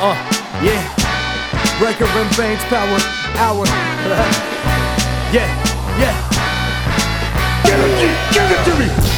Uh, yeah. Breaker and Bane's power hour. yeah, yeah. Give it to me.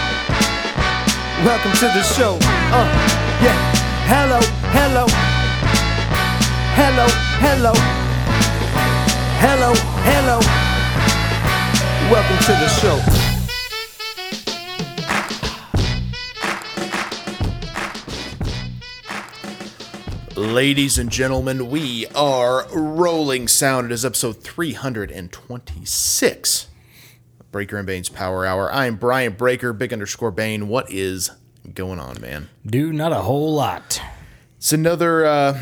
Welcome to the show. Uh, yeah. Hello, hello. Hello, hello. Hello, hello. Welcome to the show. Ladies and gentlemen, we are rolling sound. It is episode 326. Breaker and Bane's Power Hour. I am Brian Breaker, big underscore Bane. What is going on, man? Dude, not a whole lot. It's another uh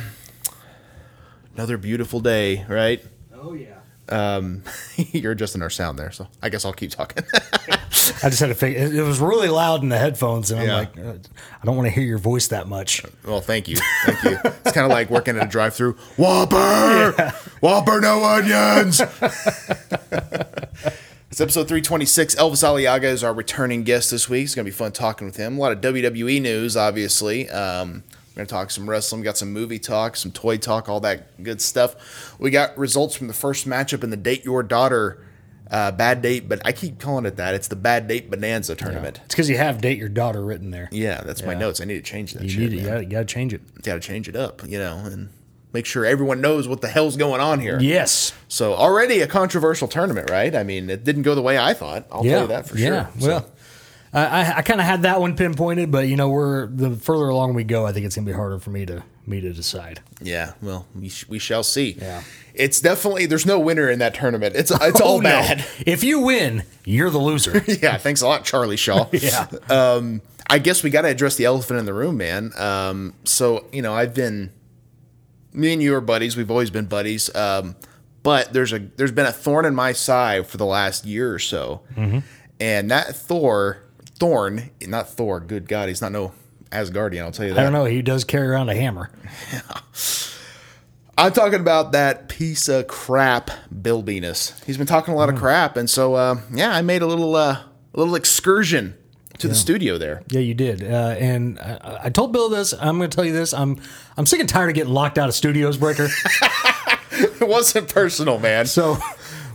another beautiful day, right? Oh, yeah. Um, You're adjusting our sound there, so I guess I'll keep talking. I just had to figure it, it was really loud in the headphones, and I'm Yeah. like, uh, I don't want to hear your voice that much. well, thank you. Thank you. It's kind of like working at a drive through. Whopper! Whopper, no onions! It's episode 326. Elvis Aliaga is our returning guest this week. It's going to be fun talking with him. A lot of WWE news, obviously. Um, we're going to talk some wrestling. We got some movie talk, some toy talk, all that good stuff. We got results from the first matchup in the Date Your Daughter uh, Bad Date, but I keep calling it that. It's the Bad Date Bonanza tournament. It's because you have date your daughter written there. Yeah, that's my notes. I need to change that You shit. need it. man You gotta, you gotta change it. You got to change it up, you know, and make sure everyone knows what the hell's going on here. Yes. So already a controversial tournament, right? I mean, it didn't go the way I thought. I'll yeah. tell you that for yeah. sure. So, Well, I, I, I kind of had that one pinpointed, but you know, we're the further along we go, I think it's gonna be harder for me to me to decide. yeah, well, we, sh- we shall see. Yeah. It's definitely there's no winner in that tournament. It's it's all Oh, no. bad. If you win, you're the loser. yeah, thanks a lot, Charlie Shaw. yeah. um, I guess we got to address the elephant in the room, man. Um, so you know, I've been, me and you are buddies. We've always been buddies. Um, but there's a there's been a thorn in my side for the last year or so, and that Thor, thorn, not Thor. Good God, he's not no Asgardian. I'll tell you that. I don't know. He does carry around a hammer. I'm talking about that piece of crap, Bill Venus. He's been talking a lot of crap, and so uh, yeah, I made a little uh, a little excursion to the studio there. Yeah, you did. Uh, and I, I told Bill this. I'm going to tell you this. I'm I'm sick and tired of getting locked out of studios, Breaker. It wasn't personal, man. so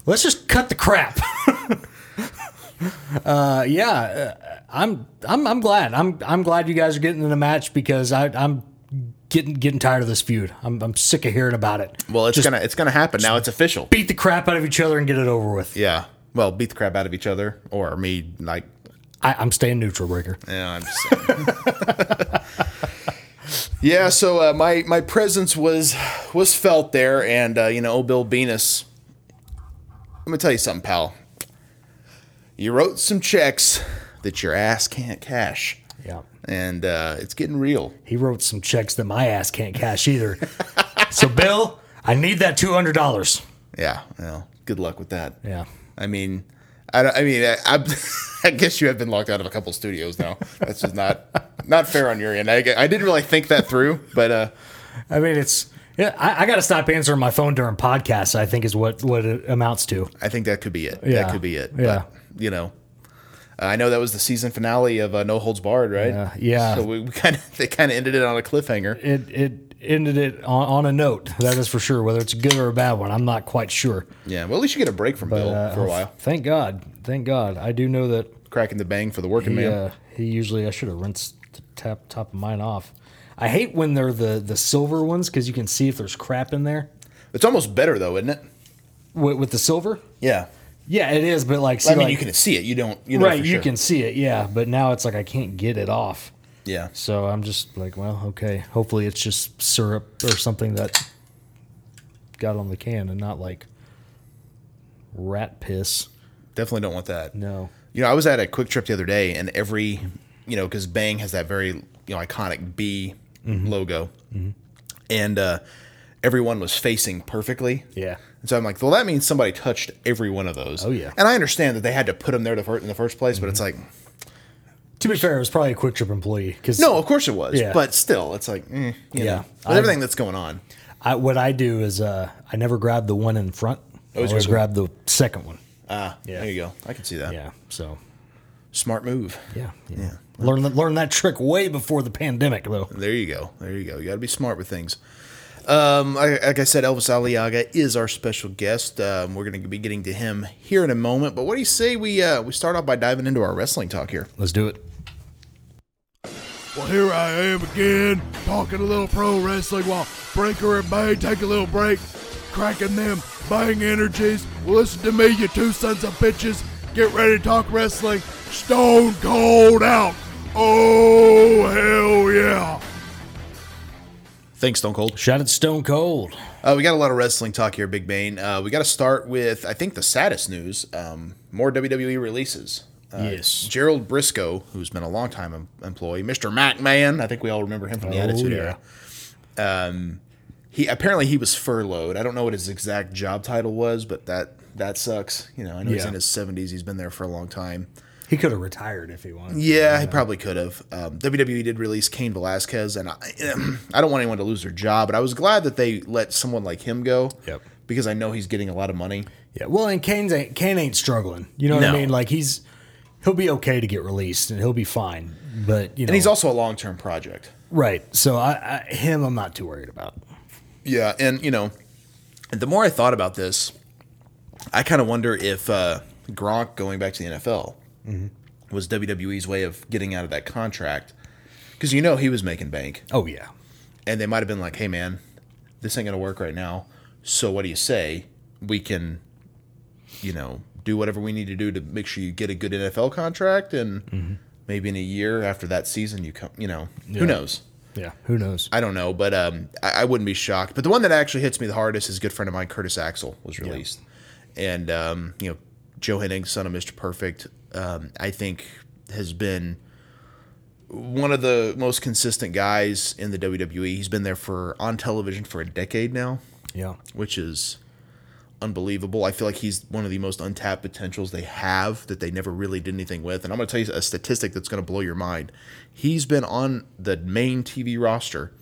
let's just cut the crap. uh, yeah, uh, I'm I'm I'm glad. I'm I'm glad you guys are getting in the match because I, I'm getting getting tired of this feud. I'm I'm sick of hearing about it. Well, it's Just gonna it's gonna happen now. It's official. beat the crap out of each other and get it over with. Yeah. Well, beat the crap out of each other, or me, like. I, I'm staying neutral, Breaker. Yeah, I'm just saying. yeah. So uh, my my presence was was felt there, and uh, you know, old Bill Venus. Let me tell you something, pal. You wrote some checks that your ass can't cash, Yeah. and uh, it's getting real. He wrote some checks that my ass can't cash either. so, Bill, I need that two hundred dollars. Yeah. Well, good luck with that. Yeah. I mean, I, don't- I mean, I, I, I guess you have been locked out of a couple studios now. That's just not not fair on your end. I, I didn't really think that through, but uh, I mean, it's yeah. I, I got to stop answering my phone during podcasts. I think is what what it amounts to. I think that could be it. Yeah. That could be it. Yeah. But, you know, I know that was the season finale of uh, No Holds Barred, right? Yeah, yeah. So we, we kind of they kind of ended it on a cliffhanger. It it ended it on, on a note. That is for sure. Whether it's a good or a bad one, I'm not quite sure. Yeah, well, at least you get a break from Bill Uh, for a while. Thank God. Thank God. I do know that Cracking the bang for the working he, man. uh, he usually I should have rinsed the tap top of mine off. I hate when they're the the silver ones because you can see if there's crap in there It's almost better though, isn't it? with, with the silver. Yeah. Yeah, it is. But like, see, I mean, like- you can see it. You don't. You know right, you sure. can see it. Yeah, but now it's like I can't get it off. Yeah. So I'm just like, well, okay. Hopefully it's just syrup or something that got on the can and not like rat piss. Definitely don't want that. No. You know, I was at a QuikTrip the other day, and every, you know, because Bang has that very, you know, iconic B Mm-hmm. logo, and uh, everyone was facing perfectly. Yeah. And so I'm like, well, that means somebody touched every one of those. Oh, yeah. And I understand that they had to put them there the fir- in the first place, but it's Mm-hmm. like, To be fair, it was probably a QuikTrip employee because no, of course it was, Yeah. but still, it's like, eh, you Yeah. know, with I- everything that's going on. I, what I do is uh, I never grab the one in front. I Always always grab grab the second one. Ah, Yeah. there you go. I can see that. Yeah. So Smart move. yeah, yeah. Learn that learn that trick way before the pandemic though. There you go. There you go. You got to be smart with things. Um, I- like I said, Elvis Aliaga is our special guest. Um, we're going to be getting to him here in a moment. But what do you say we uh, we start off by diving into our wrestling talk here? Let's do it. Well, here I am again, talking a little pro wrestling while Breaker and Bane take a little break, cracking them bang energies. Well, listen to me, you two sons of bitches. Get ready to talk wrestling. Stone cold out. Oh, hell yeah. Thanks, Stone Cold. Shout out Stone Cold. Uh, we got a lot of wrestling talk here, Big Bane. Uh, we got to start with I think the saddest news: um, more WWE releases. Uh, Yes. Gerald Brisco, who's been a long time em- employee, Mr. McMahon. I think we all remember him from the Oh, Attitude yeah. Era. Um, he apparently he was furloughed. I don't know what his exact job title was, but that that sucks. You know, I know he's in his seventies. He's been there for a long time. He could have retired if he wanted. Yeah, he probably could have. Um, WWE did release Cain Velasquez, and I, I don't want anyone to lose their job, but I was glad that they let someone like him go. Yep. Because I know he's getting a lot of money. Yeah, well, and Cain's ain't, Cain ain't struggling. You know what No. I mean? Like he's he'll be okay to get released and he'll be fine. But you know, And he's also a long term project. right. So I, I him, I'm not too worried about. Yeah, and you know, the more I thought about this, I kind of wonder if uh, Gronk going back to the NFL was WWE's way of getting out of that contract, because you know he was making bank, Oh yeah, and they might have been like, "Hey man, this ain't gonna work right now. So what do you say? We can, you know, do whatever we need to do to make sure you get a good NFL contract, and maybe in a year after that season, you come, you know, Yeah. who knows." yeah. Who knows? I don't know, but um, I, I wouldn't be shocked. But the one that actually hits me the hardest is a good friend of mine, Curtis Axel, was released, and um, you know, Joe Hennig, son of Mister Perfect, um, I think has been one of the most consistent guys in the WWE. He's been there for on television for a decade now, Yeah, which is unbelievable. I feel like he's one of the most untapped potentials they have that they never really did anything with. And I'm going to tell you a statistic that's going to blow your mind. He's been on the main TV roster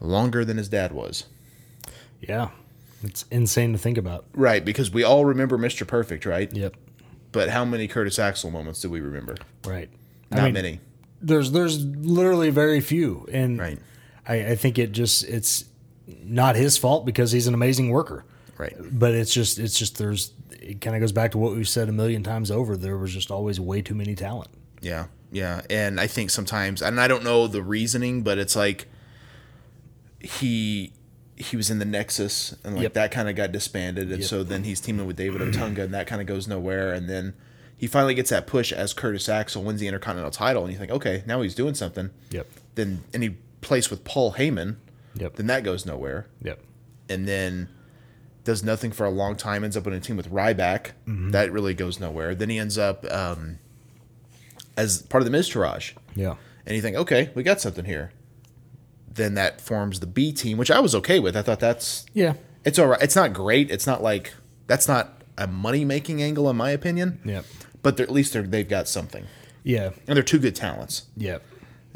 longer than his dad was. yeah. It's insane to think about. Right, because we all remember Mr. Perfect, right? Yep. But how many Curtis Axel moments do we remember? Right. Not many. There's there's literally very few, and Right. I, I think it just it's not his fault because he's an amazing worker. Right. But it's just it's just there's it kind of goes back to what we've said a million times over. There was just always way too many talent. Yeah, yeah, and I think sometimes, and I don't know the reasoning, but it's like he he was in the Nexus, and like Yep. that kind of got disbanded, and so then he's teaming with David Otunga, and that kind of goes nowhere, and then he finally gets that push as Curtis Axel wins the Intercontinental title, and you think, okay, now he's doing something. Yep. Then and he plays with Paul Heyman. Yep. Then that goes nowhere, Yep. and then does nothing for a long time. Ends up in a team with Ryback. That really goes nowhere. Then he ends up um, as part of the Miztourage. Yeah. And you think, okay, we got something here. Then that forms the B team, which I was okay with. I thought that's Yeah. it's all right. It's not great. It's not like that's not a money making angle in my opinion. Yeah. But they're, at least they're, they've got something, Yeah. and they're two good talents. Yeah.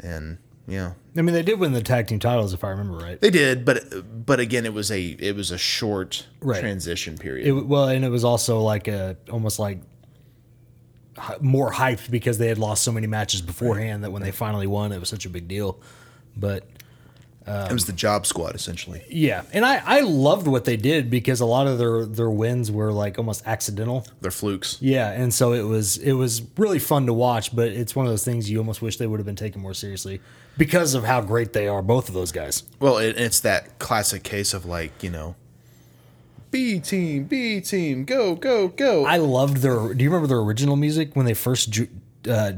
And yeah, I mean, they did win the tag team titles, if I remember right. they did. But but again, it was a it was a short Right. transition period. It, well, and it was also like a almost like more hyped because they had lost so many matches beforehand that when they finally won, it was such a big deal. But it was the job squad essentially. Yeah, and I I loved what they did because a lot of their their wins were like almost accidental. They're flukes. Yeah, and so it was it was really fun to watch, but it's one of those things you almost wish they would have been taken more seriously because of how great they are, both of those guys. Well, it, it's that classic case of like you know, B team, B team, go go go. I loved their. Do you remember their original music when they first ju- uh,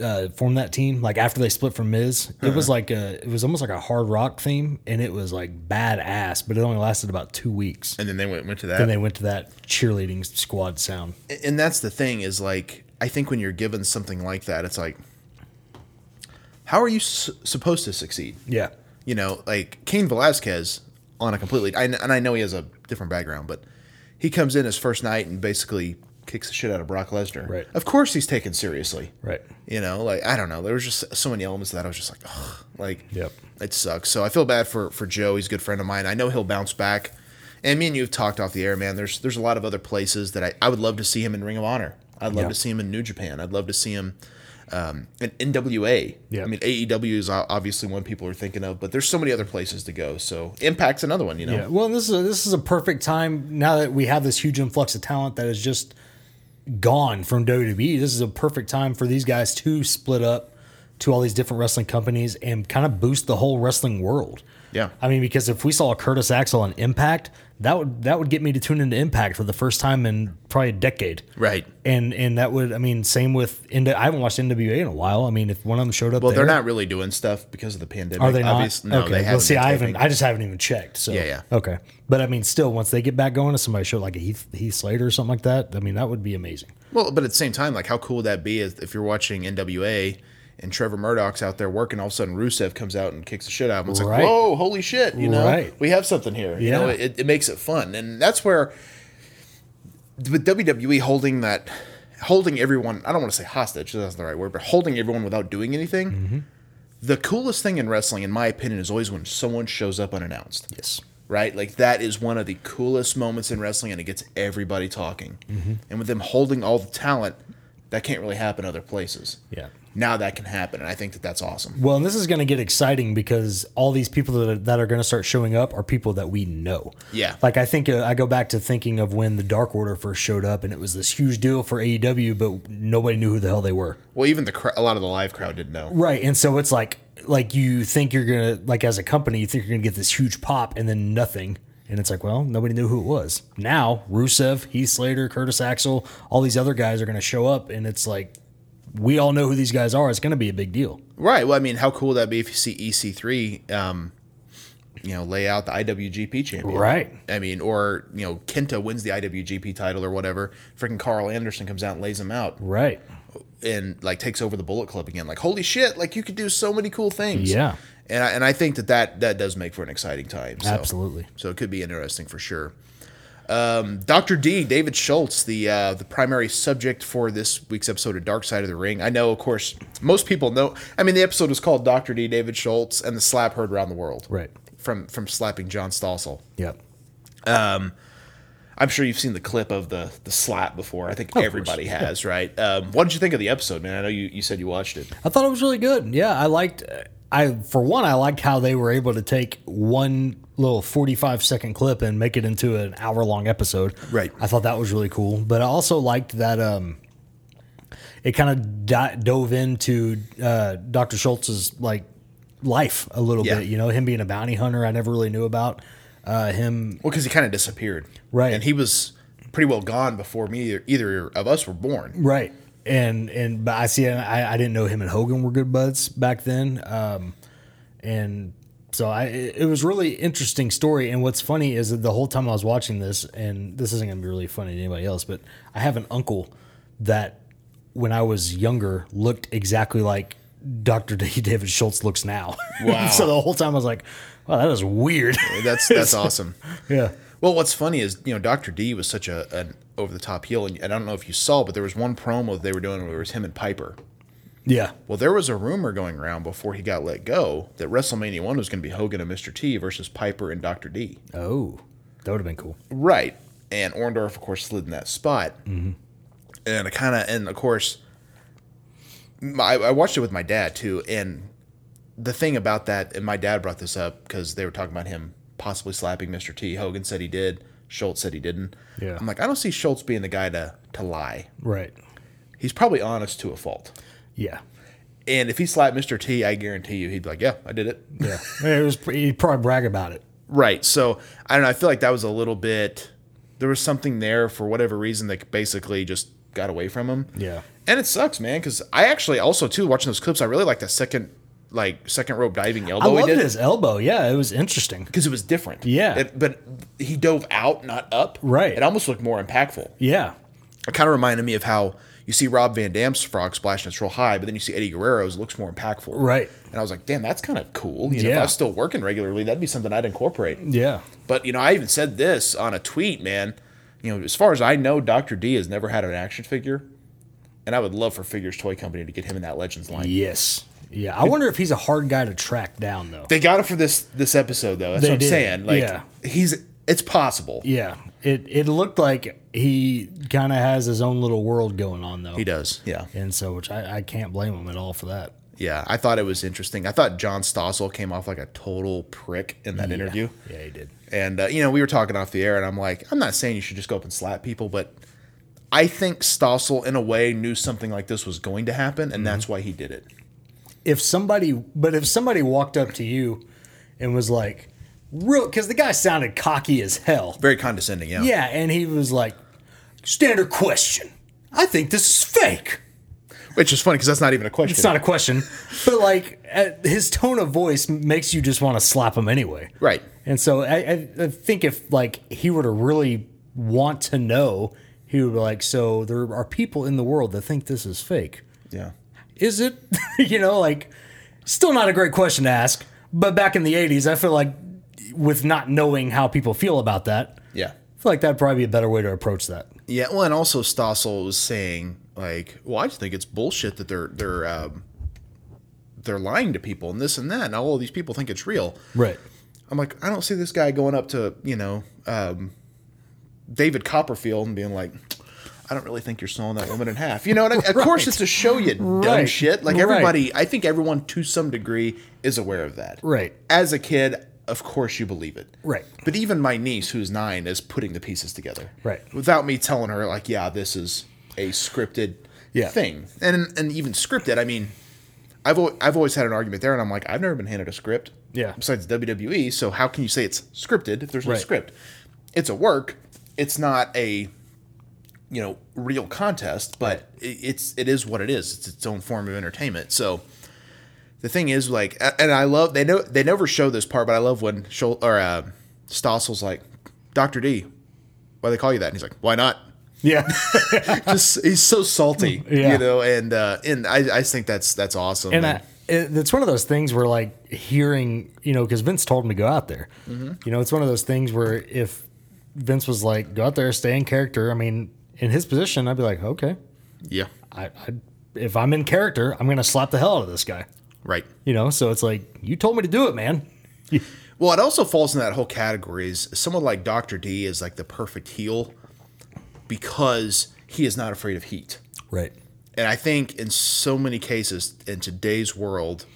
uh, formed that team? Like after they split from Miz, it was like a, it was almost like a hard rock theme, and it was like badass. But it only lasted about two weeks. and then they went went to that. Then they went to that cheerleading squad sound. and that's the thing is like I think when you're given something like that, it's like, how are you s- supposed to succeed? Yeah, You know, like Cain Velasquez on a completely, I, and I know he has a different background, but he comes in his first night and basically kicks the shit out of Brock Lesnar. Right. Of course, he's taken seriously. right. You know, like I don't know. There was just so many elements of that I was just like, Ugh, like, Yep. it sucks. So I feel bad for for Joe. He's a good friend of mine. I know he'll bounce back. And me and you have talked off the air, man. There's there's a lot of other places that I, I would love to see him in Ring of Honor. I'd love Yeah. to see him in New Japan. I'd love to see him um, in NWA. Yeah. I mean AEW is obviously one people are thinking of, but there's so many other places to go. So Impact's another one. You know. Yeah. Well, this is a, this is a perfect time now that we have this huge influx of talent that is just gone from WWE. This is a perfect time for these guys to split up to all these different wrestling companies and kind of boost the whole wrestling world. Yeah. I mean, because if we saw a Curtis Axel on Impact, that would that would get me to tune into Impact for the first time in probably a decade. Right. And and that would I mean same with I haven't watched NWA in a while. I mean, if one of them showed up, Well, they're not really doing stuff because of the pandemic. Are they not? Obvious- No, okay. they well, haven't. see, I haven't. I just haven't even checked. So Yeah, yeah. Okay, but I mean, still, once they get back going, if somebody showed like a Heath, Heath Slater or something like that, I mean, that would be amazing. Well, but at the same time, like how cool would that be if if you're watching NWA and Trevor Murdoch's out there working, all of a sudden Rusev comes out and kicks the shit out of him. It's Right. like, whoa, holy shit! You know, Right. we have something here. You know, it, it makes it fun, and that's where with WWE holding that, holding everyone. I don't want to say hostage. That's not the right word, but holding everyone without doing anything. Mm-hmm. The coolest thing in wrestling, in my opinion, is always when someone shows up unannounced Yes. right? Like that is one of the coolest moments in wrestling, and it gets everybody talking. Mm-hmm. And with them holding all the talent, that can't really happen other places. Yeah. Now that can happen, and I think that that's awesome. Well, and this is going to get exciting because all these people that are, that are going to start showing up are people that we know. Yeah. Like I think uh, I go back to thinking of when the Dark Order first showed up, and it was this huge deal for AEW, but nobody knew who the hell they were. Well, even the cr- a lot of the live crowd didn't know. Right. And so it's like like you think you're gonna like as a company, you think you're gonna get this huge pop and then nothing. And it's like, well, nobody knew who it was. Now, Rusev, Heath Slater, Curtis Axel, all these other guys are gonna show up and it's like we all know who these guys are. It's gonna be a big deal. Right. Well, I mean, how cool would that be if you see EC3, um, you know, lay out the IWGP champion? Right. I mean, or you know, Kenta wins the IWGP title or whatever. Freaking Karl Anderson comes out and lays him out. Right. and like takes over the Bullet Club again. Like holy shit! Like you could do so many cool things. Yeah. and I, and I think that that that does make for an exciting time. So. Absolutely. So it could be interesting for sure. Um, Dr. D, David Schultz, the uh, the primary subject for this week's episode of Dark Side of the Ring. I know, of course, most people know. I mean, the episode was called Dr. D, David Schultz, and the slap heard around the world. Right. From from slapping John Stossel. Yep. I'm sure you've seen the clip of the the slap before. I think course, everybody has, right? Um, what did you think of the episode, man? I know you, you said you watched it. I thought it was really good. Yeah, I liked. I for one, I liked how they were able to take one little forty-five second clip and make it into an hour-long episode. Right. I thought that was really cool. But I also liked that um, it kind of di- dove into uh, Dr. Schultz's like life a little Yeah. bit. You know, him being a bounty hunter, I never really knew about. Uh, him, Well, because he kind of disappeared, Right. And he was pretty well gone before me either, either of us were born. right? And and but I see, I, I didn't know him and Hogan were good buds back then. Um, and so I it was really interesting story. And what's funny is that the whole time I was watching this, and this isn't gonna be really funny to anybody else, but I have an uncle that when I was younger looked exactly like Dr. D. David Schultz looks now. Wow. so the whole time I was like, wow, that is weird. That's that's awesome. yeah. Well, what's funny is you know Doctor D was such a an over the top heel, and, and I don't know if you saw, but there was one promo they were doing where it was him and Piper. Yeah. Well, there was a rumor going around before he got let go that WrestleMania one was going to be Hogan and Mr. T versus Piper and Doctor D. Oh, that would have been cool. Right. And Orndorff, of course, slid in that spot. Mm-hmm. And I kind of, and of course, my, I watched it with my dad too. And the thing about that, and my dad brought this up because they were talking about him possibly slapping Mr. T. Hogan said he did. Schultz said he didn't. Yeah. I'm like, I don't see Schultz being the guy to to lie. Right. He's probably honest to a fault. Yeah. And if he slapped Mr. T, I guarantee you he'd be like, Yeah, I did it. Yeah. it was. He'd probably brag about it. Right. So I don't know. I feel like that was a little bit. There was something there for whatever reason that basically just got away from him. Yeah. And it sucks, man. Because I actually also too watching those clips. I really like that second, like second rope diving elbow I he did his elbow. Yeah, it was interesting. because it was different. Yeah. It, but he dove out, not up. Right. It almost looked more impactful. Yeah. It kind of reminded me of how you see Rob Van Dam's frog splash and it's real high, but then you see Eddie Guerrero's it looks more impactful. Right. And I was like, damn, that's kind of cool. You know, if I was still working regularly, that'd be something I'd incorporate. Yeah. But you know, I even said this on a tweet, man. You know, as far as I know, Doctor D has never had an action figure, and I would love for Figures Toy Company to get him in that Legends line. Yes. Yeah. I wonder if he's a hard guy to track down though. They got it for this this episode though. That's They what I'm did, saying. Like yeah. he's it's possible. Yeah. It it looked like he kind of has his own little world going on though. He does. Yeah. And so, which I, I can't blame him at all for that. Yeah. I thought it was interesting. I thought John Stossel came off like a total prick in that interview. Yeah, he did. And uh, you know, we were talking off the air, and I'm like, I'm not saying you should just go up and slap people, but I think Stossel, in a way, knew something like this was going to happen, and that's why he did it. If somebody, but if somebody walked up to you and was like, real, because the guy sounded cocky as hell. Very condescending, yeah. Yeah, and he was like, standard question. I think this is fake. Which is funny because that's not even a question. It's not a question, but like uh, his tone of voice makes you just want to slap him anyway. right. And so I, I, I think if like he were to really want to know, he would be like, so there are people in the world that think this is fake. Yeah. Is it? you know, like still not a great question to ask. But back in the '80s, I feel like with not knowing how people feel about that, Yeah. I feel like that'd probably be a better way to approach that. Yeah. Well, and also Stossel was saying like, well, I just think it's bullshit that they're they're um, they're lying to people and this and that, and all of these people think it's real. Right. I'm like, I don't see this guy going up to you know um, David Copperfield and being like. I don't really think you're sawing that woman in half. You know what I mean? Of course, it's a show, you dumb Right. shit. Like Right. everybody, I think everyone to some degree is aware of that. Right. As a kid, of course you believe it. Right. But even my niece, who's nine, is putting the pieces together. Right. Without me telling her, like, yeah, this is a scripted Yeah. thing. And and even scripted, I mean, I've al- I've always had an argument there, and I'm like, I've never been handed a script. Yeah. Besides WWE, so how can you say it's scripted if there's no Right. script? It's a work. It's not a you know real contest, but it's it is what it is. It's its own form of entertainment. So the thing is, like, and I love they know they never show this part, but I love when Schul, or uh, Stossel's like, Doctor D, why they call you that? And he's like, why not? Yeah. Just he's so salty, Yeah. you know, and uh, and I, I think that's that's awesome. and And- I, it's one of those things where like hearing you know because vince told him to go out there Mm-hmm. you know it's one of those things where if vince was like go out there stay in character i mean in his position i'd be like okay yeah, I, I if i'm in character i'm gonna slap the hell out of this guy right. you know so it's like you told me to do it man Well, it also falls in that whole category. Is someone like Doctor D is like the perfect heel because he is not afraid of heat. right And I think in so many cases in today's world,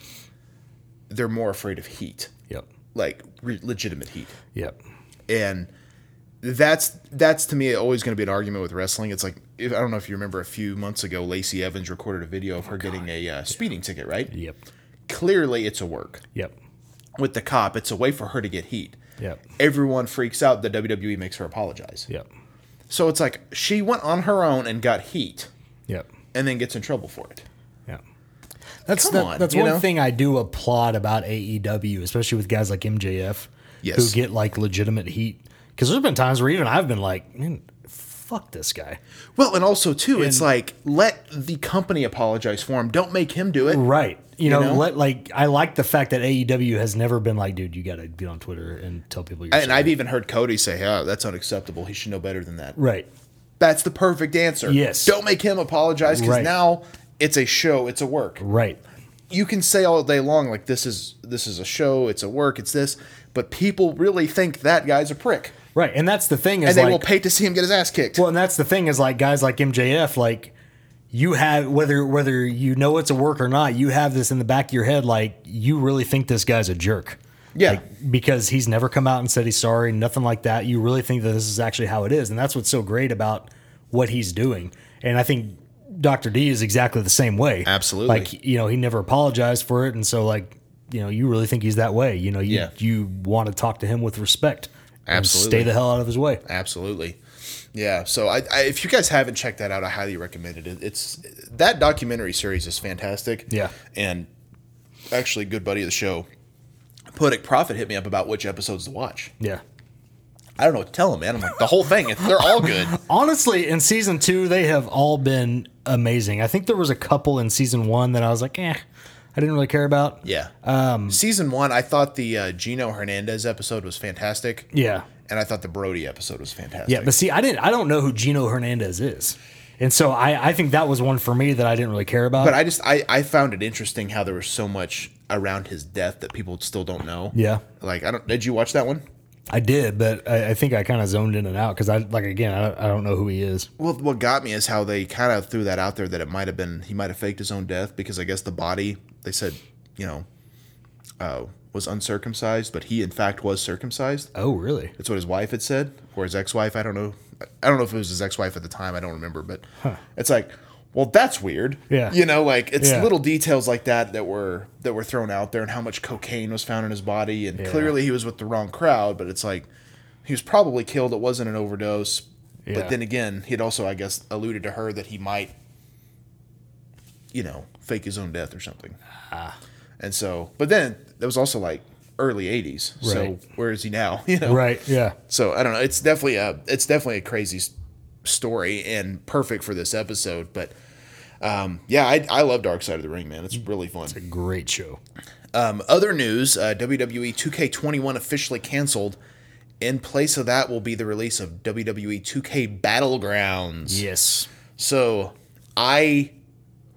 they're more afraid of heat, yep like re- legitimate heat. yep And that's that's to me always going to be an argument with wrestling. It's like if, I don't know if you remember a few months ago, Lacey Evans recorded a video of her getting a uh, speeding ticket. Right? yep Clearly, it's a work yep with the cop. It's a way for her to get heat. yep Everyone freaks out The WWE makes her apologize. yep So it's like she went on her own and got heat, yep and then gets in trouble for it. Yeah. That's Come that, on, that's one know? thing I do applaud about AEW, especially with guys like MJF Yes. who get like legitimate heat. Because there's been times where even I've been like, man, fuck this guy. Well, and also too, it's like let the company apologize for him. Don't make him do it. Right. You, know, know? let like I like the fact that AEW has never been like, dude, you got to be on Twitter and tell people you're And sorry. I've even heard Cody say, "Yeah, that's unacceptable. He should know better than that." right. That's the perfect answer. Yes. Don't make him apologize because Right. now it's a show. It's a work. Right. You can say all day long like this is this is a show. It's a work. It's this. But people really think that guy's a prick, Right. And that's the thing is and they like, will pay to see him get his ass kicked. Well, and that's the thing is like guys like MJF, like you have whether whether you know it's a work or not, you have this in the back of your head, like you really think this guy's a jerk. Yeah. Like, because he's never come out and said he's sorry, nothing like that. You really think that this is actually how it is, and that's what's so great about what he's doing. And I think Dr. D is exactly the same way. Absolutely. Like you know, he never apologized for it, and so like you know, you really think he's that way. You know, you Yeah. you want to talk to him with respect. Absolutely. stay the hell out of his way. Absolutely. Yeah. So I, I, if you guys haven't checked that out, I highly recommend it. It- It's that documentary series is fantastic. Yeah. And actually, good buddy of the show, Poetic Prophet, hit me up about which episodes to watch. Yeah. I don't know what to tell him, man. I'm like the whole thing. They're all good. Honestly, in season two, they have all been amazing. I think there was a couple in season one that I was like, eh, I didn't really care about. Yeah. Um, Season one, I thought the uh, Gino Hernandez episode was fantastic. Yeah. And I thought the Brody episode was fantastic. Yeah. But see, I didn't, I don't know who Gino Hernandez is. And so I, I think that was one for me that I didn't really care about. But I just I, I found it interesting how there was so much around his death that people still don't know. Yeah. Like I don't. Did you watch that one? I did, but I, I think I kind of zoned in and out because I, like, again, I, I don't know who he is. Well, what got me is how they kind of threw that out there that it might have been he might have faked his own death because I guess the body they said you know uh, was uncircumcised, but he in fact was circumcised. Oh, really? That's what his wife had said or his ex-wife. I don't know. I don't know if it was his ex-wife at the time. I don't remember, but it's like, well, that's weird. Yeah. you know, like it's Yeah. little details like that that were that were thrown out there, and how much cocaine was found in his body, and Yeah. clearly he was with the wrong crowd. But it's like he was probably killed. It wasn't an overdose. Yeah. But then again, he'd also, I guess, alluded to her that he might, you know, fake his own death or something. Ah. And so, but then that was also like early '80s. So where is he now? You know, Right. Yeah. so I don't know. It's definitely a it's definitely a crazy story and perfect for this episode. But um, yeah, I I love Dark Side of the Ring, man. It's really fun. It's a great show. Um, other news: uh, WWE 2K21 officially canceled. In place of that will be the release of WWE 2K Battlegrounds. Yes. So I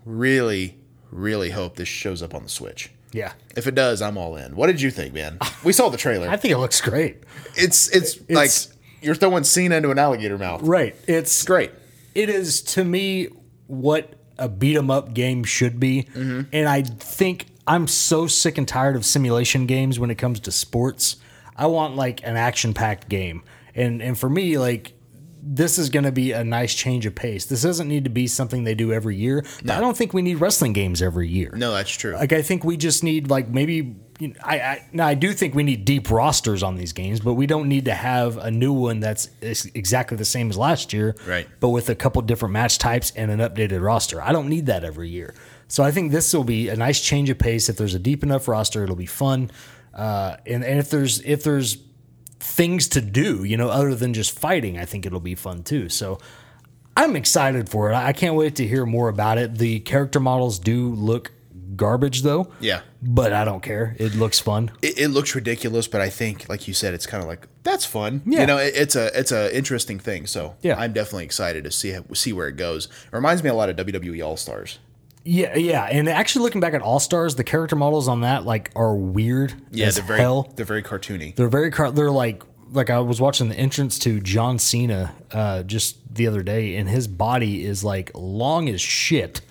really, really hope this shows up on the Switch. Yeah. If it does, I'm all in. What did you think, man? We saw the trailer. I think it looks great. It's it's, like It's- you're throwing Cena into an alligator mouth. Right. It's Great. it is to me what a beat 'em up game should be. Mm-hmm. And I think I'm so sick and tired of simulation games when it comes to sports. I want like an action packed game. And and for me, like this is going to be a nice change of pace. This doesn't need to be something they do every year. But I don't think we need wrestling games every year. No, that's true. Like I think we just need like maybe you know, I, I now I do think we need deep rosters on these games, but we don't need to have a new one that's exactly the same as last year, Right. But with a couple different match types and an updated roster. I don't need that every year. So I think this will be a nice change of pace. If there's a deep enough roster, it'll be fun. Uh, and and if there's if there's things to do, you know, other than just fighting, I think it'll be fun too. So I'm excited for it. I can't wait to hear more about it. The character models do look garbage though. Yeah. But I don't care. It looks fun. it, it looks ridiculous, but I think, like you said, it's kind of like that's fun. Yeah. You know, it, it's a it's a interesting thing. So Yeah. I'm definitely excited to see see where it goes. It reminds me a lot of WWE All Stars. Yeah, yeah. And actually looking back at All Stars, the character models on that like are weird Yeah, they're very hell. they're very cartoony. They're very car- they're like like I was watching the entrance to John Cena uh, just the other day, and his body is like long as shit,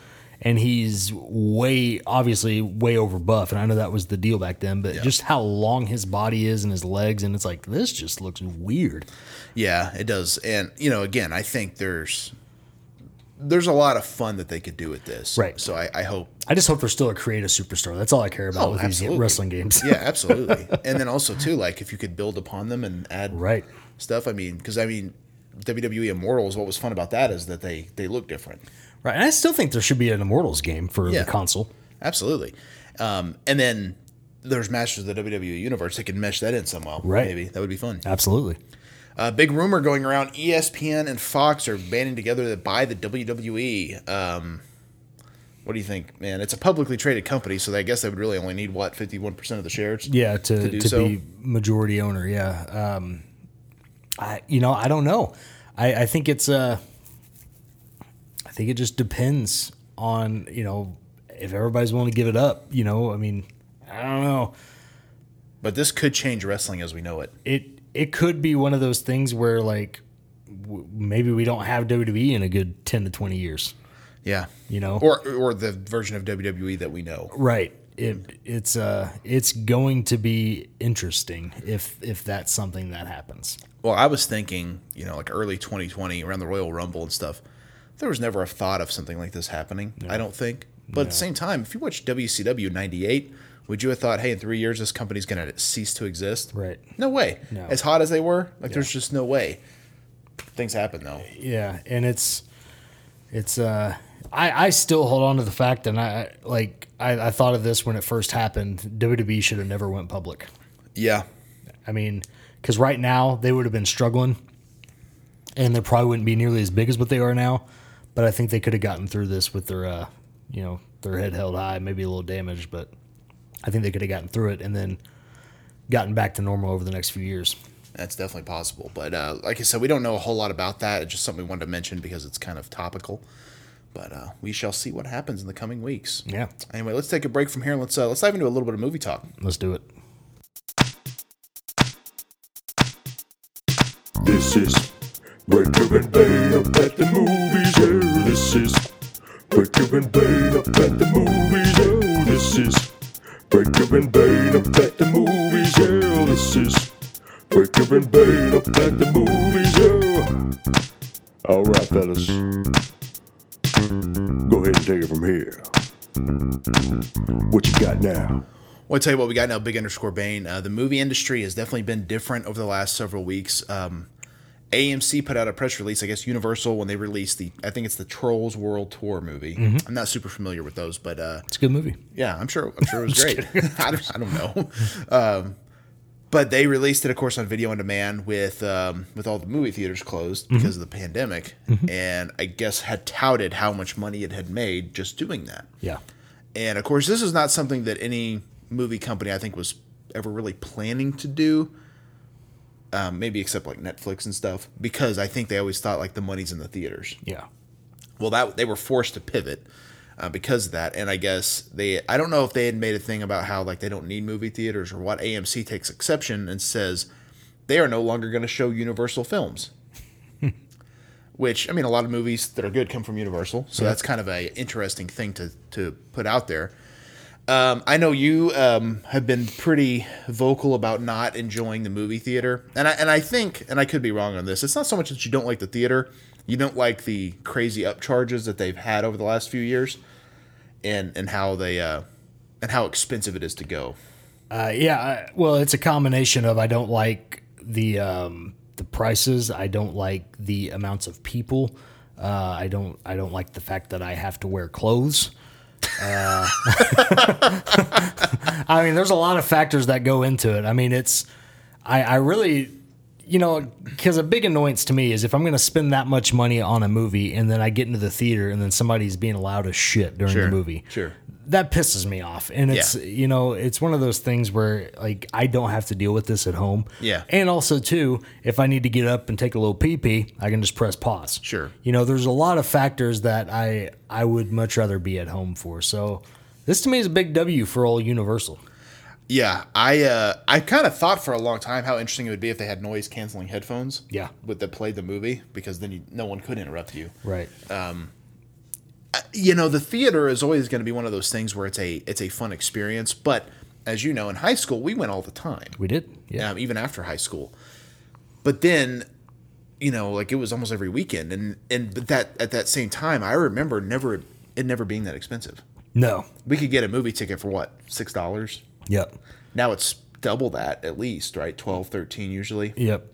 and he's way obviously way over buff, and I know that was the deal back then, but just how long his body is and his legs, and it's like this just looks weird. Yeah, it does. And you know, again, I think there's there's a lot of fun that they could do with this. Right. So I, I hope. I just hope they're still a creative superstar. That's all I care about Oh, with absolutely. these wrestling games. Yeah, absolutely. and then also too, like if you could build upon them and add Right. stuff. I mean, because I mean, WWE Immortals. What was fun about that is that they they look different. Right. And I still think there should be an Immortals game for Yeah. the console. Absolutely. Um, and then there's Masters of the WWE Universe. They can mesh that in somehow. Right. Maybe that would be fun. Absolutely. Uh, big rumor going around: ESPN and Fox are banding together to buy the WWE. Um, what do you think, man? It's a publicly traded company, so I guess they would really only need what fifty-one percent of the shares. Yeah, to, To to, do so? be majority owner. Yeah. Um, I you know I don't know. I, I think it's uh I think it just depends on you know if everybody's willing to give it up. You know, I mean, I don't know. But this could change wrestling as we know it. It it could be one of those things where like w- maybe we don't have WWE in a good ten to twenty years. Yeah. You know? or or the version of WWE that we know. Right. It it's uh it's going to be interesting if if that's something that happens. Well, I was thinking, you know, like early 2020 around the Royal Rumble and stuff. There was never a thought of something like this happening. I don't think. But at the same time, if you watch WCW '98, would you have thought, hey, in three years this company's going to cease to exist? Right. No way. No. As hot as they were, like there's just no way. Things happen though. Yeah, and it's it's uh I I still hold on to the fact and I like I, I thought of this when it first happened. WWE should have never went public. Yeah. I mean, because right now they would have been struggling, and they probably wouldn't be nearly as big as what they are now. But I think they could have gotten through this with their, uh, you know, their head held high, maybe a little damaged, but I think they could have gotten through it and then gotten back to normal over the next few years. That's definitely possible. But uh, like I said, we don't know a whole lot about that. It's just something we wanted to mention because it's kind of topical. But uh, we shall see what happens in the coming weeks. Yeah, Anyway, let's take a break from here. and Let's uh, let's dive into a little bit of movie talk. let's do it. This is Breaker and Bane up at the movies. Yeah, this is Breaker and Bane up at the movies. Yeah, this is Breaker and Bane up at the movies. Yeah, this is Breaker and Bane up at the movies. Yeah. All right, fellas. Go ahead and take it from here. What you got now? Well, I tell you what, we got now. Big underscore Bane. Uh, the movie industry has definitely been different over the last several weeks. Um, AMC put out a press release. I guess Universal when they released the, I think it's the Trolls World Tour movie. I'm not super familiar with those, but uh, It's a good movie. yeah, I'm sure. I'm sure it was great. I, don't, I don't know. Um, but they released it, of course, on video on demand with um, with all the movie theaters closed because of the pandemic, and I guess had touted how much money it had made just doing that. Yeah, And of course, this is not something that any movie company I think was ever really planning to do. Um, maybe except like Netflix and stuff, because I think they always thought like the money's in the theaters. yeah, Well, that they were forced to pivot uh, because of that, and I guess they I don't know if they had made a thing about how like they don't need movie theaters or what. AMC takes exception and says they are no longer going to show Universal films. Which I mean, a lot of movies that are good come from Universal, so that's kind of a interesting thing to to put out there. Um, I know you um, have been pretty vocal about not enjoying the movie theater, and I and I think, and I could be wrong on this. It's not so much that you don't like the theater, you don't like the crazy upcharges that they've had over the last few years, and and how they uh, and how expensive it is to go. uh, yeah. I, well, it's a combination of I don't like the um, the prices. I don't like the amounts of people. Uh, I don't. I don't like the fact that I have to wear clothes. Uh, I mean, there's a lot of factors that go into it. I mean, it's. I, I really, you know, because a big annoyance to me is if I'm going to spend that much money on a movie and then I get into the theater and then somebody's being loud as shit during Sure, the movie. sure. That pisses me off. And it's, Yeah. you know, it's one of those things where, like, I don't have to deal with this at home. Yeah. And also, too, if I need to get up and take a little pee pee, I can just press pause. Sure. You know, there's a lot of factors that I I would much rather be at home for. So this to me is a big W for all Universal. Yeah, I uh, I kind of thought for a long time how interesting it would be if they had noise canceling headphones. Yeah. with that played the movie because then you, no one could interrupt you. Right. You know the theater is always going to be one of those things where it's a it's a fun experience but as you know in high school we went all the time we did. Yeah. um, even after high school but then you know like it was almost every weekend and and but that at that same time i remember never it never being that expensive no. we could get a movie ticket for what six dollars Yep. now it's double that at least right 12 13 usually Yep.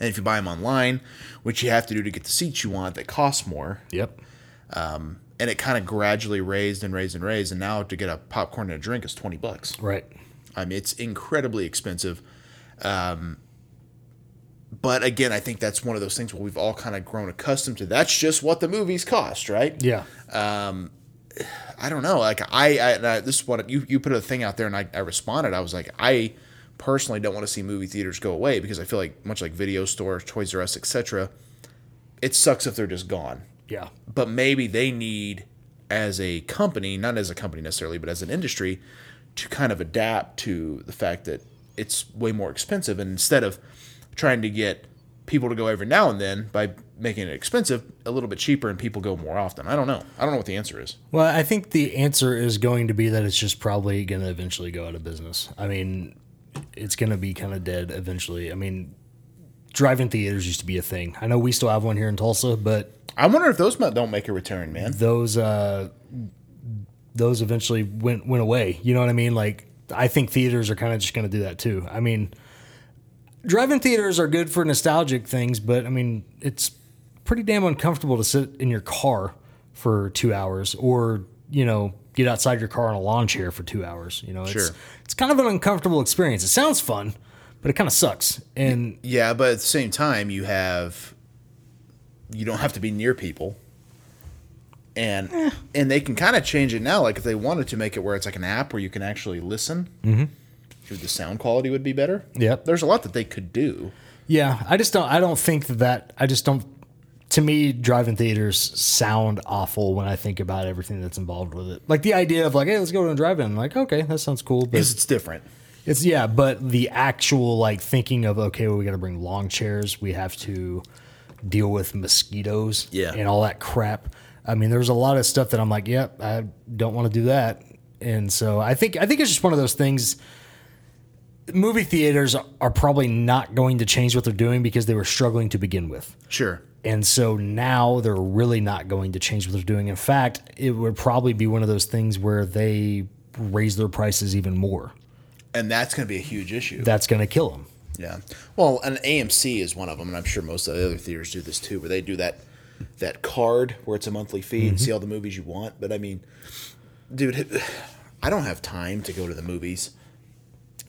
and if you buy them online which you have to do to get the seats you want that cost more Yep. And it kind of gradually raised and raised and raised and now to get a popcorn and a drink is 20 bucks Right. I mean, it's incredibly expensive. Um, but again, I think that's one of those things where we've all kind of grown accustomed to. That's just what the movies cost, right? Yeah. I don't know. Like I, I, I this is what you you put a thing out there, and I, I responded. I was like, I personally don't want to see movie theaters go away because I feel like much like video stores, Toys R Us, etc. It sucks if they're just gone. Yeah. but maybe they need as a company not as a company necessarily but as an industry to kind of adapt to the fact that it's way more expensive and instead of trying to get people to go every now and then by making it expensive a little bit cheaper and people go more often. I don't know. I don't know what the answer is. Well, I think the answer is going to be that it's just probably going to eventually go out of business. I mean, it's going to be kind of dead eventually. I mean, drive-in theaters used to be a thing. I know we still have one here in Tulsa, but I wonder if those don't make a return, man. those uh, those eventually went went away. You know what I mean? Like I think theaters are kind of just going to do that too. I mean, drive-in theaters are good for nostalgic things, but I mean, it's pretty damn uncomfortable to sit in your car for two hours or you know get outside your car on a lawn chair for two hours. You know, it's Sure. it's kind of an uncomfortable experience. It sounds fun, but it kind of sucks. And Yeah, but at the same time, you have you don't have to be near people, and and they can kind of change it now. Like if they wanted to make it where it's like an app where you can actually listen, mm-hmm. the sound quality would be better. Yeah, there's a lot that they could do. Yeah, I just don't. I don't think that. I just don't. To me, drive-in theaters sound awful when I think about everything that's involved with it. Like the idea of like, hey, let's go to a drive-in. I'm like, okay, that sounds cool, but Because it's different. It's yeah. But the actual like thinking of okay, well, we got to bring long chairs. We have to deal with mosquitoes, Yeah. and all that crap. I mean, there's a lot of stuff that I'm like, yep, I don't want to do that. And so I think I think it's just one of those things movie theaters are probably not going to change what they're doing because they were struggling to begin with. Sure. And so now they're really not going to change what they're doing. In fact, it would probably be one of those things where they raise their prices even more. And that's going to be a huge issue. That's going to kill them. Yeah. Well, an AMC is one of them, and I'm sure most of the other theaters do this too, where they do that that card where it's a monthly fee and see mm-hmm. all the movies you want. But I mean, dude, I don't have time to go to the movies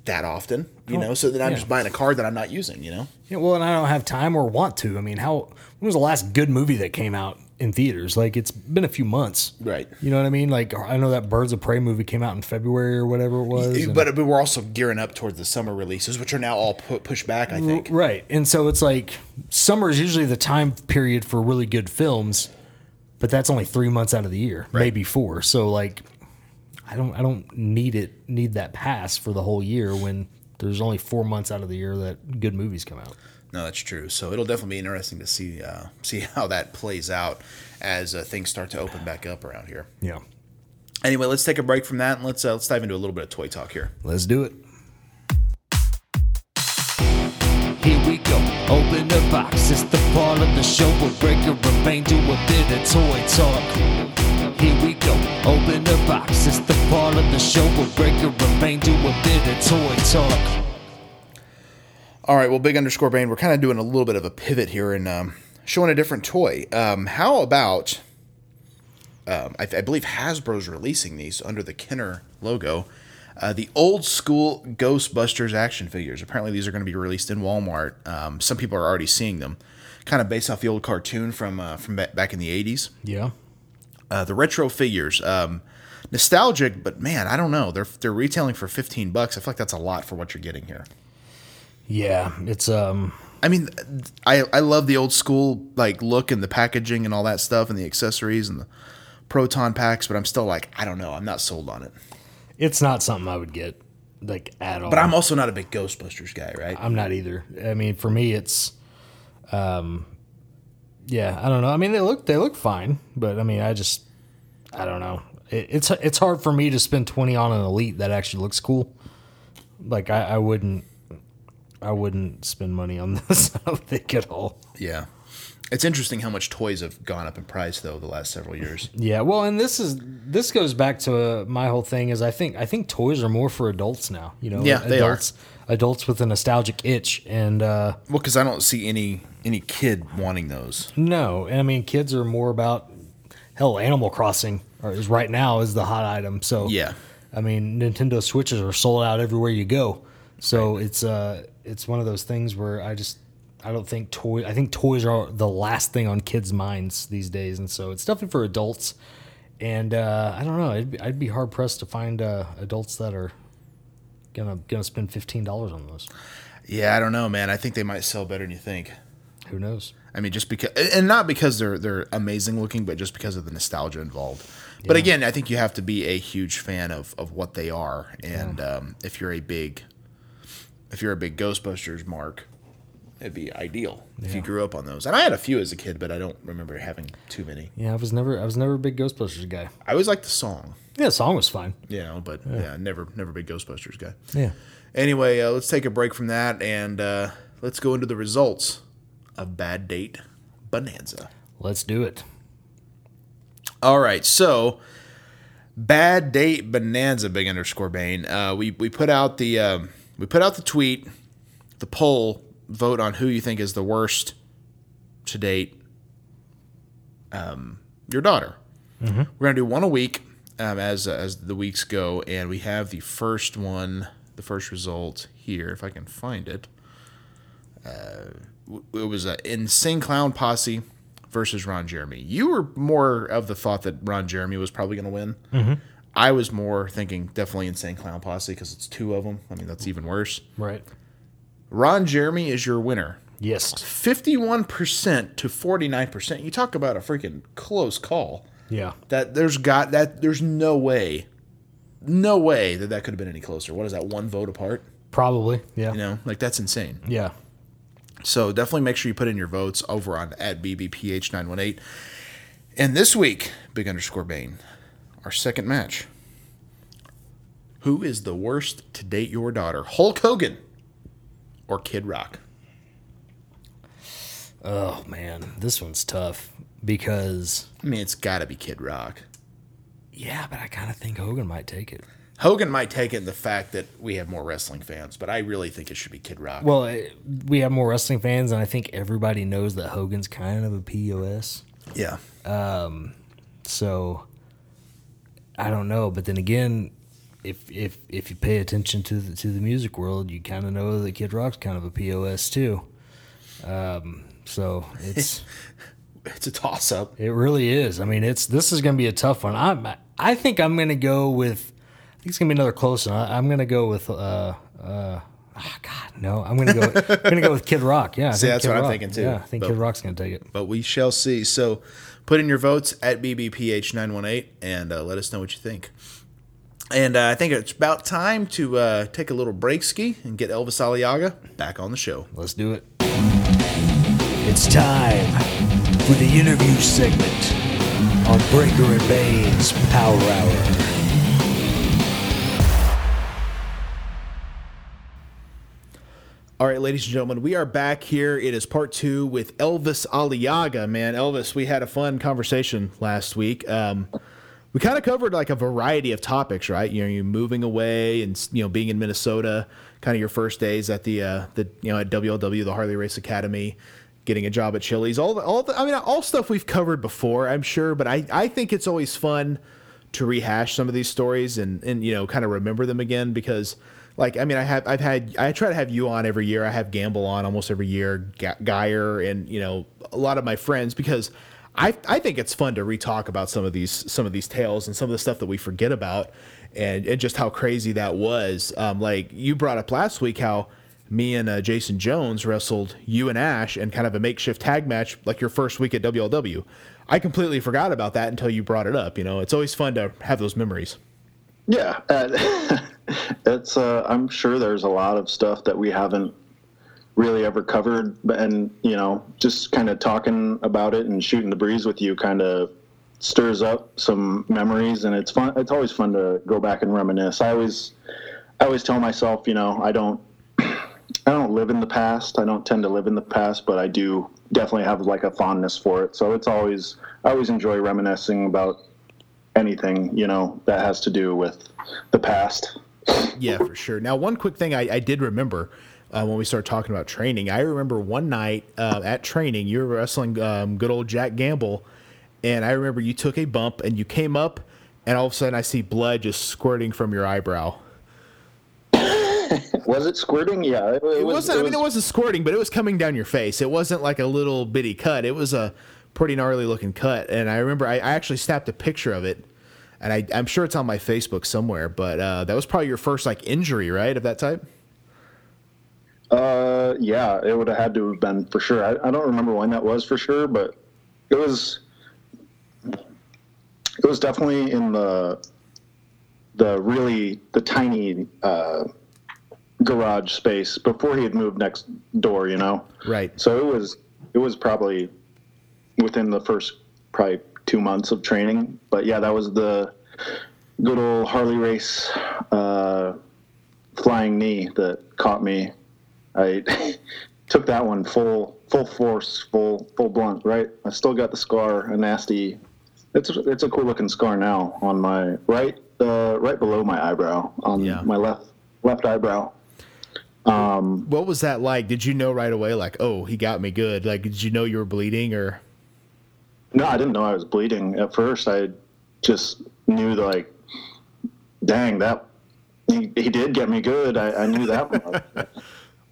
that often, you oh, know. So then I'm yeah. just buying a card that I'm not using, you know. Yeah, well, and I don't have time or want to. I mean, how when was the last good movie that came out in theaters? Like it's been a few months. Right. You know what I mean? Like I know that Birds of Prey movie came out in February or whatever it was. and- But, but we're also gearing up towards the summer releases, which are now all pu- pushed back. I think. Right. And so it's like summer is usually the time period for really good films, but that's only three months out of the year, maybe four. So like I don't I don't need it need that pass for the whole year when there's only four months out of the year that good movies come out. No, that's true. So it'll definitely be interesting to see uh, see how that plays out as uh, things start to open back up around here. Yeah. Anyway, let's take a break from that and let's uh, let's dive into a little bit of toy talk here. Let's do it. Here we go, open the box. It's the part of the show where Breaker and Bane do a bit of toy talk. Here we go, open the box. It's the part of the show where Breaker and Bane do a bit of toy talk. All right, well, big underscore Bane, we're kind of doing a little bit of a pivot here and um, showing a different toy. Um, how about, um, I, I believe Hasbro's releasing these under the Kenner logo, uh, the old school Ghostbusters action figures. Apparently, these are going to be released in Walmart. Um, some people are already seeing them, kind of based off the old cartoon from uh, from ba- back in the '80s. Yeah. Uh, the retro figures, um, nostalgic, but man, I don't know. They're they're retailing for 15 bucks. I feel like that's a lot for what you're getting here. Yeah. It's um I mean, I I love the old school like look and the packaging and all that stuff and the accessories and the proton packs, but I'm still like, I don't know, I'm not sold on it. it's not something I would get like at all. But I'm also not a big Ghostbusters guy, right? I'm not either. I mean, for me, it's, um, yeah, I don't know. I mean, they look they look fine, but I mean, I just, I don't know. It, it's it's hard for me to spend twenty on an elite that actually looks cool. Like I, I wouldn't, I wouldn't spend money on this. I don't think at all. Yeah. It's interesting how much toys have gone up in price though the last several years. Yeah, well, and this is this goes back to uh, my whole thing is I think I think toys are more for adults now. You know, Yeah, they are. adults adults with a nostalgic itch and. uh Well, because I don't see any any kid wanting those. No, and I mean kids are more about hell. Animal Crossing or is right now is the hot item. So Yeah. I mean Nintendo Switches are sold out everywhere you go. So it's uh it's one of those things where I just I don't think toy I think toys are the last thing on kids' minds these days, and so it's definitely for adults. And uh, I don't know, I'd be, I'd be hard pressed to find uh, adults that are gonna gonna spend fifteen dollars on those. Yeah, I don't know, man. I think they might sell better than you think. Who knows? I mean, just because, and not because they're they're amazing looking, but just because of the nostalgia involved. But again, I think you have to be a huge fan of of what they are, and um, if you're a big, if you're a big Ghostbusters mark, it'd be ideal if you grew up on those. And I had a few as a kid, but I don't remember having too many. Yeah, I was never I was never a big Ghostbusters guy. I always liked the song, Yeah, the song was fine. you know, but yeah, never never a big Ghostbusters guy. Yeah. Anyway, uh, let's take a break from that and uh, let's go into the results of Bad Date Bonanza. Let's do it. All right, so bad date bonanza, big underscore Bane. Uh, we we put out the um, we put out the tweet, the poll, vote on who you think is the worst to date. Um, your daughter. We're gonna do one a week um, as as the weeks go, and we have the first one, the first result here, if I can find it. Uh, it was a insane clown posse versus Ron Jeremy. You were more of the thought that Ron Jeremy was probably going to win. Mm-hmm. I was more thinking definitely insane clown posse because it's two of them. I mean that's even worse. Right. Ron Jeremy is your winner. Yes. Fifty-one percent to forty-nine percent. You talk about a freaking close call. Yeah. That there's got that. There's no way, no way that that could have been any closer. What is that? One vote apart. Probably. Yeah. You know, like that's insane. Yeah. So definitely make sure you put in your votes over on at BBPH918. And this week, big underscore Bane, our second match. Who is the worst to date your daughter? Hulk Hogan or Kid Rock? Oh man, this one's tough because I mean, it's got to be Kid Rock. yeah, but I kind of think Hogan might take it. Hogan might take it in the fact that we have more wrestling fans, but I really think it should be Kid Rock. Well, we have more wrestling fans, and I think everybody knows that Hogan's kind of a POS. yeah. Um, So I don't know, but then again, if if if you pay attention to the, to the music world, you kind of know that Kid Rock's kind of a POS too. Um, so it's It's a toss up. it really is. I mean, it's this is going to be a tough one. I I think I'm going to go with. I think it's going to be another close one. I, I'm going to go with. Uh, uh, ah, God, no, I'm going to go. I'm going to go with Kid Rock. Yeah, I See, that's Kid what I'm thinking, too. Yeah, I think But- Kid Rock's going to take it. but we shall see. So put in your votes at BBPH918 and uh, let us know what you think. And uh, I think it's about time to uh, take a little break ski and get Elvis Aliaga back on the show. Let's do it. It's time for the interview segment on Breaker and Bane's Power Hour. All right, ladies and gentlemen, we are back here. It is part two with Elvis Aliaga. Man, Elvis, we had a fun conversation last week. Um, we kind of covered like a variety of topics, right? You know, you moving away and you know being in Minnesota, kind of your first days at the uh, the you know at WLW, the Harley Race Academy, getting a job at Chili's. All the, all the, I mean, all stuff we've covered before, I'm sure. But I I think it's always fun to rehash some of these stories and and you know kind of remember them again because like I mean I have I've had I try to have you on every year I have Gamble on almost every year Geyer and you know a lot of my friends because I I think it's fun to retalk about some of these some of these tales and some of the stuff that we forget about and, and just how crazy that was um, like you brought up last week how me and uh, Jason Jones wrestled you and Ash and kind of a makeshift tag match like your first week at WLW. I completely forgot about that until you brought it up. You know, it's always fun to have those memories. Yeah, uh, it's. Uh, I'm sure there's a lot of stuff that we haven't really ever covered, and you know, just kind of talking about it and shooting the breeze with you kind of stirs up some memories, and it's fun. It's always fun to go back and reminisce. I always, I always tell myself, you know, I don't, I don't live in the past. I don't tend to live in the past, but I do definitely have like a fondness for it. So it's always, I always enjoy reminiscing about anything you know that has to do with the past. Yeah, for sure. Now, one quick thing I, I did remember uh, when we started talking about training, I remember one night uh, at training, you were wrestling um, good old Jack Gamble, and I remember you took a bump and you came up, and all of a sudden I see blood just squirting from your eyebrow. Was it squirting? Yeah, it, It wasn't. I mean, it wasn't squirting, but it was coming down your face. It wasn't like a little bitty cut. It was a pretty gnarly looking cut. And I remember I, I actually snapped a picture of it, and I, I'm sure it's on my Facebook somewhere. But uh, that was probably your first like injury, right, of that type. Uh, yeah, it would have had to have been for sure. I, I don't remember when that was for sure, but it was. It was definitely in the the really the tiny uh, garage space before he had moved next door. You know, Right. so it was it was probably within the first probably two months of training. But yeah, that was the good old Harley Race uh, flying knee that caught me. I took that one full full force, full full blunt. Right, I still got the scar, a nasty. It's it's a cool looking scar now on my right uh, right below my eyebrow on Yeah. my left left eyebrow. What was that like? Did you know right away, like, oh, he got me good? Like, did you know you were bleeding or? No, I didn't know I was bleeding at first. I just knew that, like, dang, that he, he did get me good. I, I knew that much.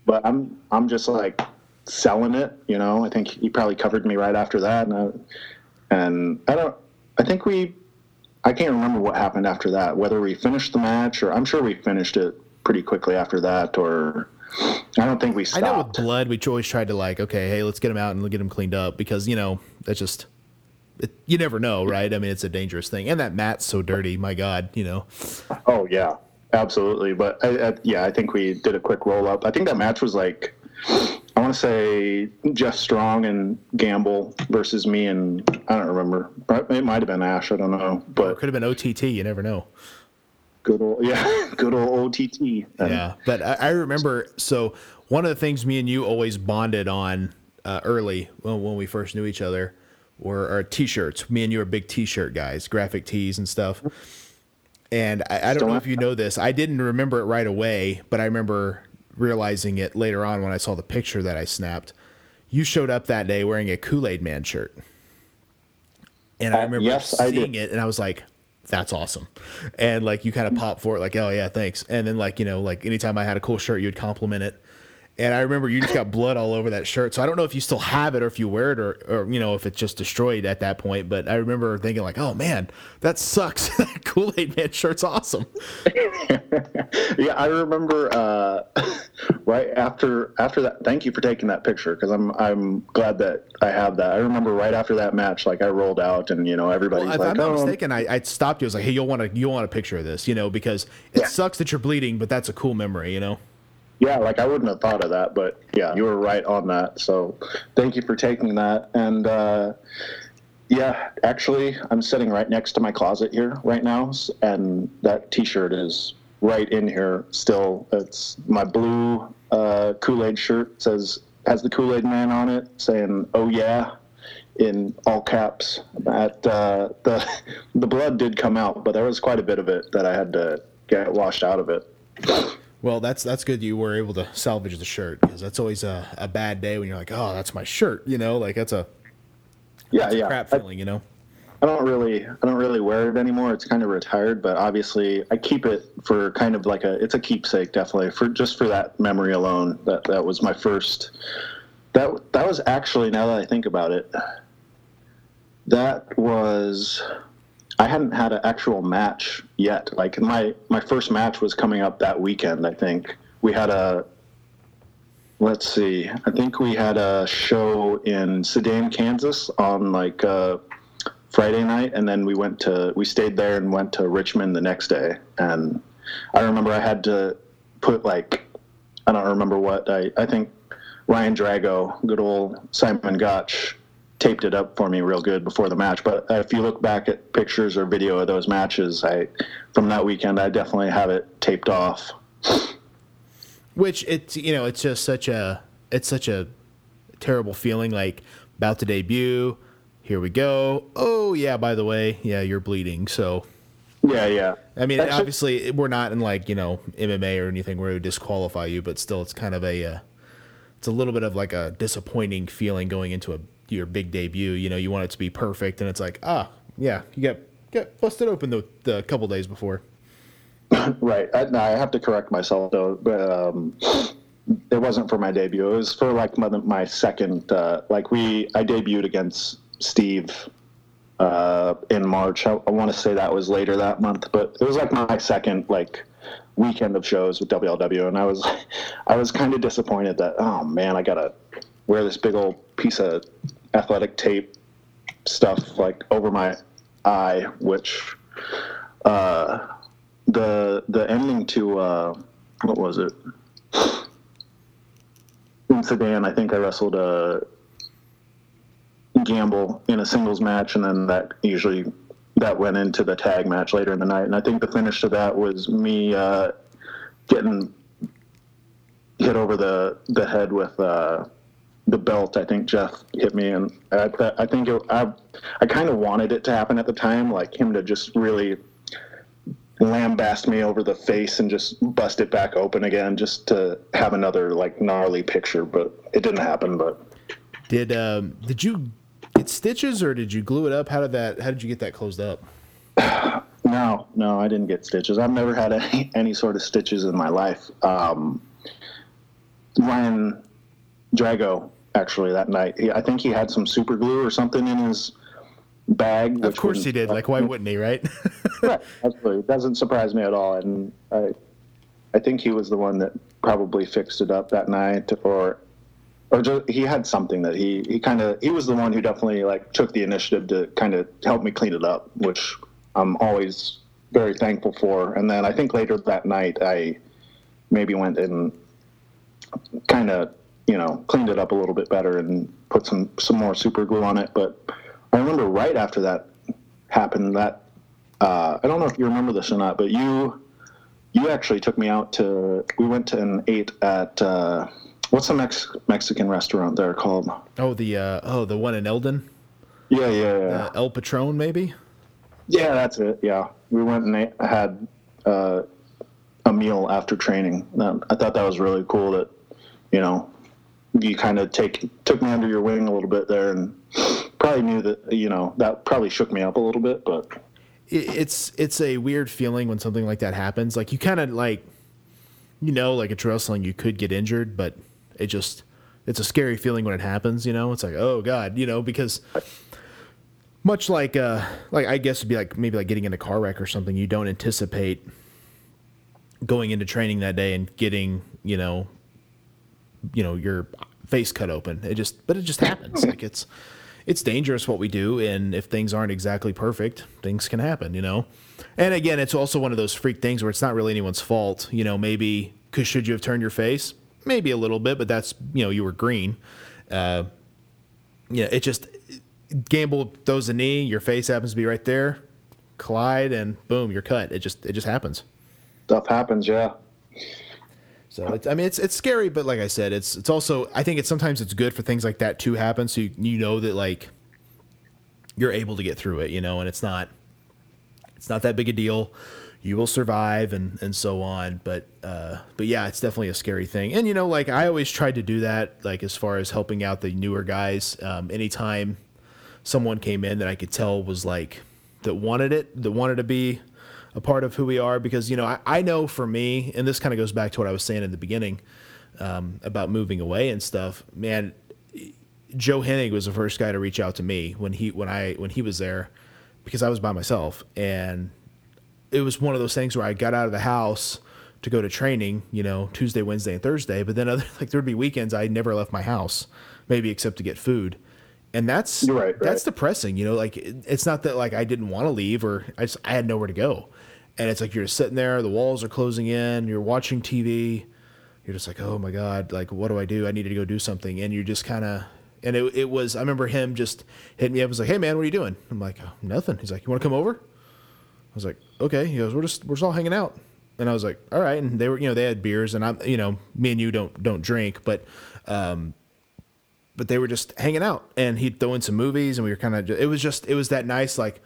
but I'm I'm just like selling it, you know. I think he probably covered me right after that, and I, and I don't. I think we. I can't remember what happened after that. Whether we finished the match or I'm sure we finished it pretty quickly after that, or I don't think we I know with blood, we always tried to like, okay, hey, let's get him out and get him cleaned up because you know that's just. It, you never know, right? I mean, it's a dangerous thing, and that mat's so dirty. My God, you know. Oh yeah, absolutely. But I, I, yeah, I think we did a quick roll up. I think that match was like, I want to say Jeff Strong and Gamble versus me and I don't remember. It might have been Ash. I don't know. It But could have been OTT. You never know. good old yeah, good old OTT. Yeah, but I, I remember. So one of the things me and you always bonded on uh, early when we first knew each other were our t-shirts. Me and you are big t-shirt guys, graphic tees and stuff. And I, I don't know if you know this. I didn't remember it right away, but I remember realizing it later on when I saw the picture that I snapped. You showed up that day wearing a Kool Aid Man shirt, and I Uh, remember yes, seeing did. it, and I was like, "That's awesome," and like you kind of pop for it, like, "Oh yeah, thanks." And then like you know, like anytime I had a cool shirt, you'd compliment it. And I remember you just got blood all over that shirt. So I don't know if you still have it or if you wear it or, or you know, if it's just destroyed at that point. But I remember thinking like, oh man, that sucks. that Kool-Aid man shirt's awesome. yeah, I remember uh, right after after that. Thank you for taking that picture because I'm I'm glad that I have that. I remember right after that match, like I rolled out and you know everybody's Well, if like, I'm not oh, mistaken, I, I stopped you. I was like, hey, you'll want to you'll want a picture of this, you know, because it Yeah. sucks that you're bleeding, but that's a cool memory, you know. Yeah, like I wouldn't have thought of that, but yeah, you were right on that. So thank you for taking that. And uh, yeah, actually, I'm sitting right next to my closet here right now, and that T-shirt is right in here still. It's my blue uh, Kool-Aid shirt. It says has the Kool-Aid Man on it, saying "Oh yeah." In all caps, at uh, the the blood did come out, but there was quite a bit of it that I had to get washed out of it. Well, that's that's good. You were able to salvage the shirt because that's always a, a bad day when you're like, oh, that's my shirt, you know, like that's a Yeah, yeah. crap I- feeling, you know. I don't really I don't really wear it anymore. It's kind of retired, but obviously I keep it for kind of like a it's a keepsake definitely for just for that memory alone. That that was my first that that was actually now that I think about it that was I hadn't had an actual match yet. Like my my first match was coming up that weekend, I think. We had a let's see. I think we had a show in Sedan, Kansas on like uh Friday night, and then we went to we stayed there and went to Richmond the next day. And I remember I had to put like I don't remember what I I think Ryan Drago, good old Simon Gotch, taped it up for me real good before the match. But if you look back at pictures or video of those matches, I from that weekend I definitely have it taped off. Which it's you know it's just such a it's such a terrible feeling like about to debut. Here we go. Oh yeah, by the way, yeah, you're bleeding. So Yeah, yeah. I mean, Actually- obviously we're not in like you know MMA or anything where it would disqualify you, but still, it's kind of a uh, it's a little bit of like a disappointing feeling going into a your big debut. You know, you want it to be perfect, and it's like ah yeah, you got got busted open the the couple days before. Right. I, no, I have to correct myself though. But, um, it wasn't for my debut. It was for like my, my second. Uh, like we, I debuted against Steve uh, in March. I, I want to say that was later that month, but it was like my second like weekend of shows with WLW, and I was, I was kind of disappointed that oh man, I gotta wear this big old piece of athletic tape stuff like over my eye, which uh, the the ending to uh, what was it? in Sedan, I think I wrestled a Gamble in a singles match, and then that usually that went into the tag match later in the night. And I think the finish to that was me uh, getting hit over the the head with uh, the belt. I think Jeff hit me, and I, I think it, I I kind of wanted it to happen at the time, like him to just really lambast me over the face and just bust it back open again, just to have another like gnarly picture. But it didn't happen. But Did um did you get stitches or did you glue it up? How did that? How did you get that closed up? No, no, I didn't get stitches. I've never had any, any sort of stitches in my life. Um, Ryan Drago, actually, that night, he, I think he had some super glue or something in his bag. Of course he did. Like why wouldn't he? Right? Right, absolutely. It doesn't surprise me at all. And I, I think he was the one that probably fixed it up that night, or, or just, he had something that he he kind of he was the one who definitely like took the initiative to kind of help me clean it up, which I'm always very thankful for. And then I think later that night I maybe went and kind of you know cleaned it up a little bit better and put some some more super glue on it. But I remember right after that happened that uh, I don't know if you remember this or not, but you you actually took me out to we went to and ate at uh, what's the Mex- Mexican restaurant there called? oh the uh oh the one in Eldon, Yeah, yeah, yeah. uh, El Patron maybe. Yeah, that's it. Yeah, we went and ate, had uh, a meal after training. I thought that was really cool. That you know, you kind of take took me under your wing a little bit there, and probably knew that you know that probably shook me up a little bit. But it's it's a weird feeling when something like that happens. Like you kind of like, you know, like it's wrestling, you could get injured, but it just it's a scary feeling when it happens. You know, it's like oh god, you know, because much like uh like I guess it'd be like maybe like getting in a car wreck or something. You don't anticipate going into training that day and getting you know you know your face cut open. It just but it just happens. like it's it's dangerous what we do and if things aren't exactly perfect, things can happen, you know. And again, it's also one of those freak things where it's not really anyone's fault, you know, maybe cuz should you have turned your face? Maybe a little bit, but that's, you know, you were green. Uh yeah, it just Gamble throws a knee, your face happens to be right there, collide and boom, you're cut. It just it just happens. stuff happens. Yeah. So it's, I mean, it's it's scary, but like I said, it's it's also I think it's sometimes it's good for things like that to happen, so you, you know that like you're able to get through it, you know, and it's not it's not that big a deal. You will survive and and so on, but uh, but yeah, it's definitely a scary thing. And you know, like I always tried to do that, like as far as helping out the newer guys. Um, anytime someone came in that I could tell was like that wanted it, that wanted to be a part of who we are. Because you know, I, I know for me, and this kind of goes back to what I was saying in the beginning um, about moving away and stuff. Man, Joe Hennig was the first guy to reach out to me when he when I when he was there because I was by myself and it was one of those things where I got out of the house to go to training, you know, Tuesday, Wednesday, and Thursday. But then other like there'd be weekends I never left my house, maybe except to get food, and that's You're right, that's right. depressing. You know, like it, it's not that like I didn't want to leave or I just I had nowhere to go, and it's like you're sitting there, the walls are closing in, you're watching TV, you're just like, oh my god, like what do I do? I need to go do something, and you're just kind of. And it, it was, I remember him just hitting me up. Was like, "Hey man, what are you doing?" I'm like, oh, "Nothing." He's like, "You want to come over?" I was like, okay. He goes, we're just we're just all hanging out, and I was like, all right. And they were, you know, they had beers, and I'm, you know, me and you don't don't drink, but, um, but they were just hanging out, and he'd throw in some movies, and we were kind of. It was just it was that nice like,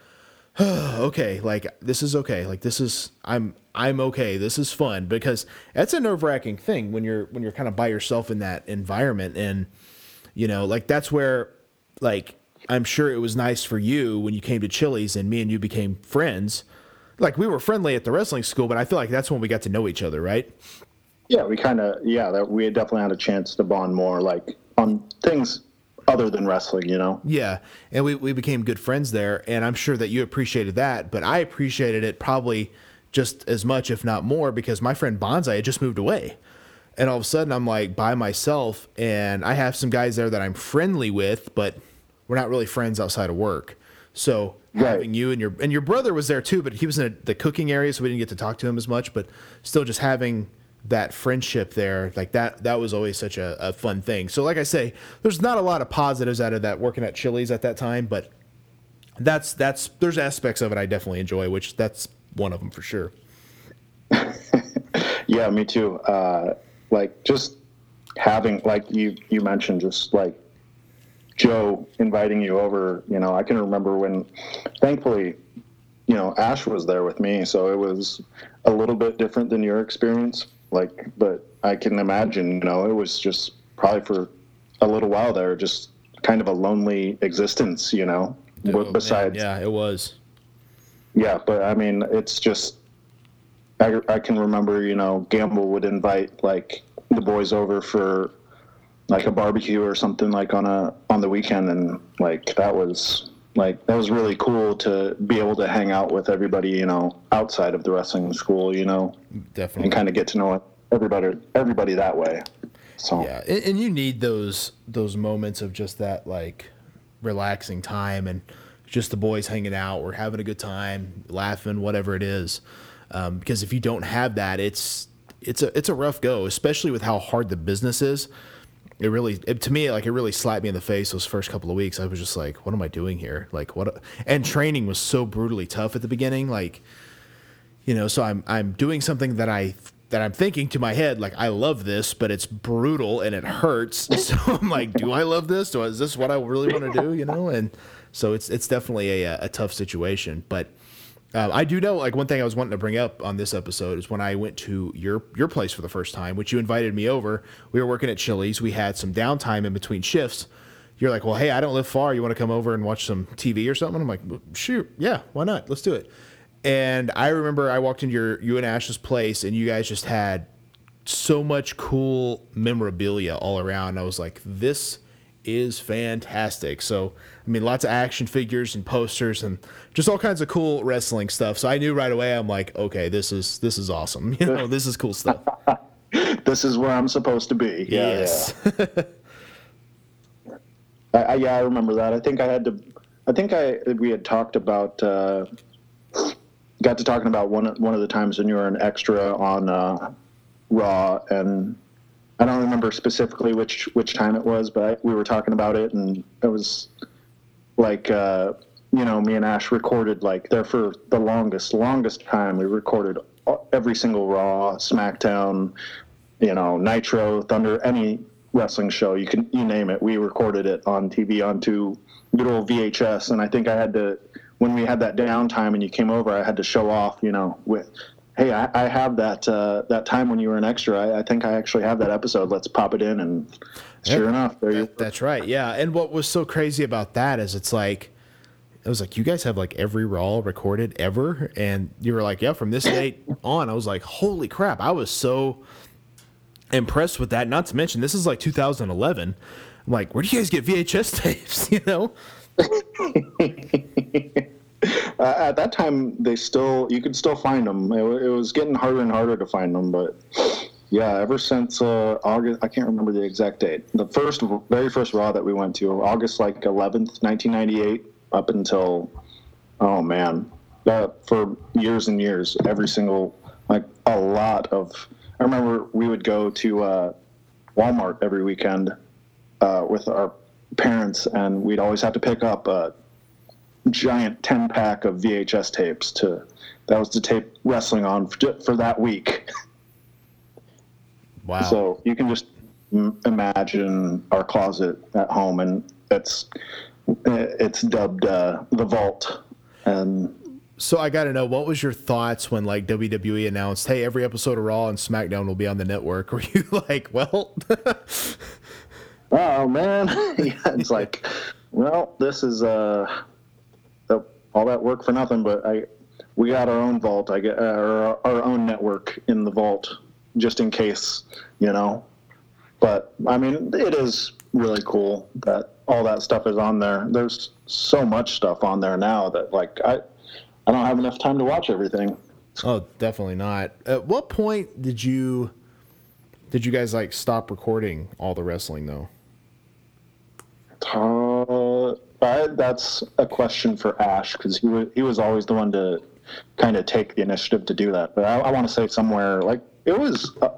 okay, like this is okay, like this is I'm I'm okay, this is fun because that's a nerve wracking thing when you're when you're kind of by yourself in that environment, and you know, like that's where like I'm sure it was nice for you when you came to Chili's and me and you became friends. Like we were friendly at the wrestling school, but I feel like that's when we got to know each other, right? Yeah, we kind of yeah that we had definitely had a chance to bond more like on things other than wrestling, you know. Yeah, and we, we became good friends there, and I'm sure that you appreciated that, but I appreciated it probably just as much, if not more, because my friend Bonsai had just moved away. And all of a sudden, I'm like by myself, and I have some guys there that I'm friendly with, but we're not really friends outside of work. So Right. having you and your and your brother was there too, but he was in a, the cooking area, so we didn't get to talk to him as much. But still, just having that friendship there, like that, that was always such a, a fun thing. So, like I say, there's not a lot of positives out of that working at Chili's at that time, but that's that's there's aspects of it I definitely enjoy, which that's one of them for sure. Yeah, me too. Uh, like just having, like you you mentioned, just like Joe inviting you over. You know, I can remember when, thankfully, you know, Ash was there with me, so it was a little bit different than your experience. Like, but I can imagine, you know, it was just probably for a little while there, just kind of a lonely existence, you know. Oh, But man, besides, yeah, it was. yeah, but I mean, it's just I, I can remember, you know, Gamble would invite like the boys over for like a barbecue or something like on a on the weekend, and like that was like that was really cool to be able to hang out with everybody, you know, outside of the wrestling school, you know, Definitely. and kind of get to know everybody everybody that way. So Yeah, and, and you need those those moments of just that like relaxing time and just the boys hanging out, we're having a good time, laughing, whatever it is. Um, because if you don't have that, it's it's a it's a rough go, especially with how hard the business is. It really, it, to me, like it really slapped me in the face those first couple of weeks. I was just like, "What am I doing here?" Like, what? And training was so brutally tough at the beginning. Like, you know so i'm i'm doing something that i that i'm thinking to my head like i love this but it's brutal and it hurts so i'm like do i love this do I, is this what i really want to do you know and so it's it's definitely a, a tough situation but uh, I do know, like one thing I was wanting to bring up on this episode is when I went to your your place for the first time, which you invited me over. We were working at Chili's. We had some downtime in between shifts. You're like, well, hey, I don't live far. You want to come over and watch some TV or something? I'm like, "Well, shoot, yeah, why not? Let's do it. And I remember I walked into your you and Ash's place, and you guys just had so much cool memorabilia all around. I was like, this is fantastic. So, I mean, lots of action figures and posters and just all kinds of cool wrestling stuff. So I knew right away. I'm like, okay, this is this is awesome. You know, this is cool stuff. this is where I'm supposed to be. Yeah, yes. I, I, yeah, I remember that. I think I had to. I think I we had talked about. Uh, got to talking about one one of the times when you were an extra on uh, Raw, and I don't remember specifically which which time it was, but I, we were talking about it, and it was like uh, you know, me and Ash recorded like there for the longest longest time. We recorded every single Raw, SmackDown, you know, Nitro, Thunder, any wrestling show you can you name it. We recorded it on TV onto old VHS, and I think I had to when we had that downtime and you came over, I had to show off, you know, with hey, I, I have that uh, that time when you were an extra. I, I, think I actually have that episode. Let's pop it in, and sure enough, there you. That's right. Yeah, and what was so crazy about that is it's like. It was like you guys have like every raw recorded ever, and you were like, "Yeah, from this date on." I was like, "Holy crap!" I was so impressed with that. Not to mention, this is like 2011. I'm like, where do you guys get VHS tapes? You know? uh, at that time, they still you could still find them. It, it, was getting harder and harder to find them, but yeah, ever since uh, August, I can't remember the exact date. The first, very first Raw that we went to, August like 11th, 1998, up until oh man, uh, for years and years, every single like a lot of. I remember we would go to uh, Walmart every weekend uh, with our parents, and we'd always have to pick up a giant 10 pack of VHS tapes to that was to tape wrestling on for, for that week. Wow. So you can just imagine our closet at home, and it's it's dubbed uh, the vault. And so I got to know what was your thoughts when like WWE announced, "Hey, every episode of Raw and SmackDown will be on the network." Were you like, "Well"? oh man, yeah, it's like, well, this is uh, all that work for nothing. But I, we got our own vault. I get uh, our, our own network in the vault, just in case, you know. But I mean, it is really cool that all that stuff is on there. There's so much stuff on there now that like I, I don't have enough time to watch everything. Oh, definitely not. At what point did you? Did you guys like stop recording all the wrestling though? Uh, I, that's a question for Ash because he was he was always the one to kind of take the initiative to do that. But I, I want to say somewhere like it was uh,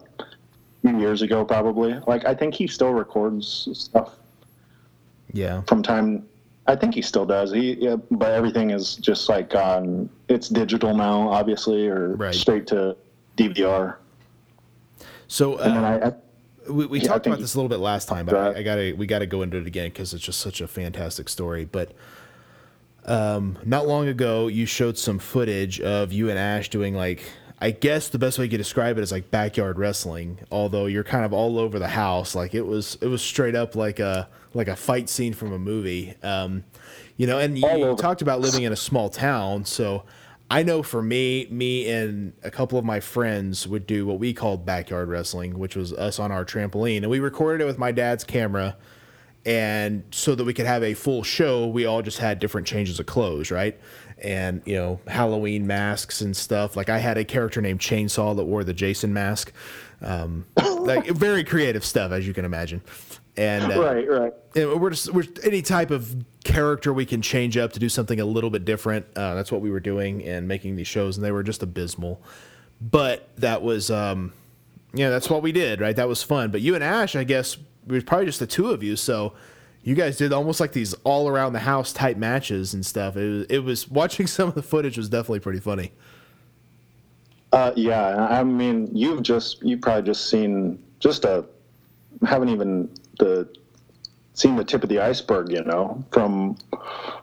years ago, probably. Like I think he still records stuff Yeah. from time. I think he still does. He, yeah, but everything is just like on. It's digital now, obviously, or Right. straight to DVR. So uh, I, I we, we Yeah, talked about this a little bit last time, but I, I gotta we gotta go into it again because it's just such a fantastic story. But um, not long ago, you showed some footage of you and Ash doing like I guess the best way you could describe it is like backyard wrestling. Although you're kind of all over the house, like it was it was straight up like a like a fight scene from a movie. Um, you know, and you, you talked about living in a small town, so. I know for me, me and a couple of my friends would do what we called backyard wrestling, which was us on our trampoline. And we recorded it with my dad's camera. And so that we could have a full show, we all just had different changes of clothes, right? And, you know, Halloween masks and stuff. Like I had a character named Chainsaw that wore the Jason mask. Um, like very creative stuff, as you can imagine. And uh, right, right. and we're just we're any type of character we can change up to do something a little bit different. Uh, that's what we were doing and making these shows, and they were just abysmal. But that was, um, yeah, that's what we did, right? That was fun. But you and Ash, I guess, it was probably just the two of you, so you guys did almost like these all around the house type matches and stuff. It was, it was watching some of the footage was definitely pretty funny. Uh, yeah, I mean, you've just you've probably just seen just a haven't even the seen the tip of the iceberg, you know, from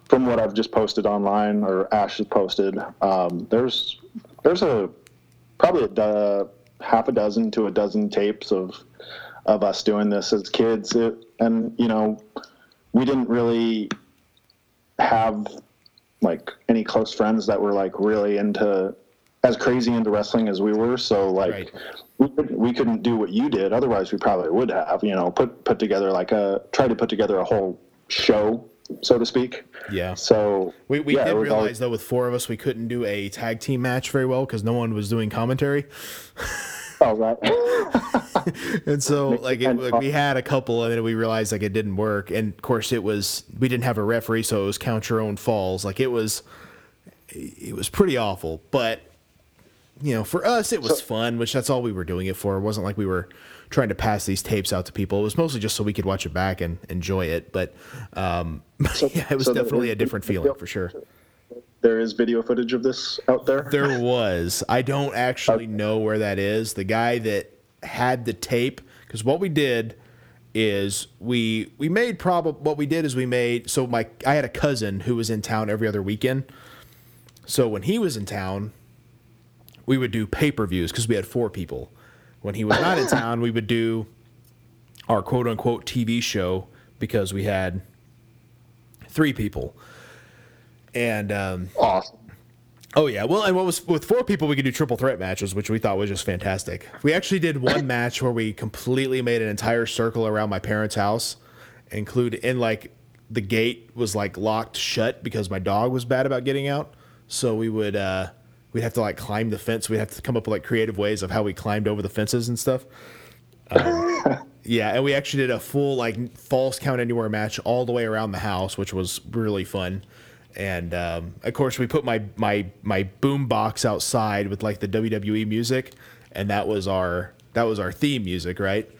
from what I've just posted online or Ash has posted. Um, there's there's a probably a half a dozen to a dozen tapes of of us doing this as kids, it, and you know, we didn't really have like any close friends that were like really into as crazy into wrestling as we were. So like Right. we, couldn't- we couldn't do what you did. Otherwise, we probably would have. You know, put put together like a try to put together a whole show, so to speak. Yeah. So We, we yeah, did realize always- though with four of us we couldn't do a tag team match very well because no one was doing commentary. Oh, right. And so like, it, like we had a couple and then we realized like it didn't work. And of course it was we didn't have a referee, so it was count your own falls. Like it was it was pretty awful. But you know, for us it was fun, which that's all we were doing it for. It wasn't like we were trying to pass these tapes out to people. It was mostly just so we could watch it back and enjoy it. But um yeah, it was so definitely is- a different feeling for sure. There is video footage of this out there. There was. I don't actually know where that is. The guy that had the tape, because what we did is we we made probably what we did is we made so my I had a cousin who was in town every other weekend. So when he was in town, we would do pay per views because we had four people. When he was not in town, we would do our quote unquote TV show because we had three people. And um, awesome. Oh yeah, well, and what was with four people, we could do triple threat matches, which we thought was just fantastic. We actually did one match where we completely made an entire circle around my parents' house, include in like the gate was like locked shut because my dog was bad about getting out. So we would uh we'd have to like climb the fence. We'd have to come up with like creative ways of how we climbed over the fences and stuff. Um, yeah, and we actually did a full like false count anywhere match all the way around the house, which was really fun. And um, of course, we put my my my boom box outside with like the WWE music, and that was our that was our theme music, right?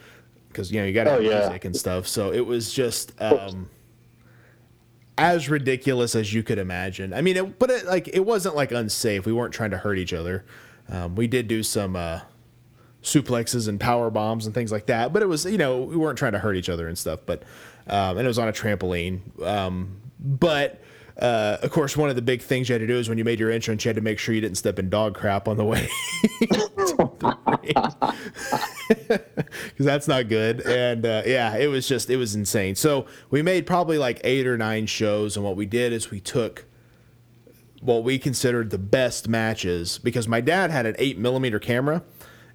Because you know you got to Oh, have yeah. music and stuff. So it was just um, as ridiculous as you could imagine. I mean, it, but it, like it wasn't like unsafe. We weren't trying to hurt each other. Um, we did do some uh, suplexes and power bombs and things like that, but it was you know we weren't trying to hurt each other and stuff. But um, and it was on a trampoline. Um, but uh, of course, one of the big things you had to do is when you made your entrance, you had to make sure you didn't step in dog crap on the way. because that's not good. And uh, yeah, it was just it was insane. So we made probably like eight or nine shows, and what we did is we took what we considered the best matches because my dad had an eight millimeter camera,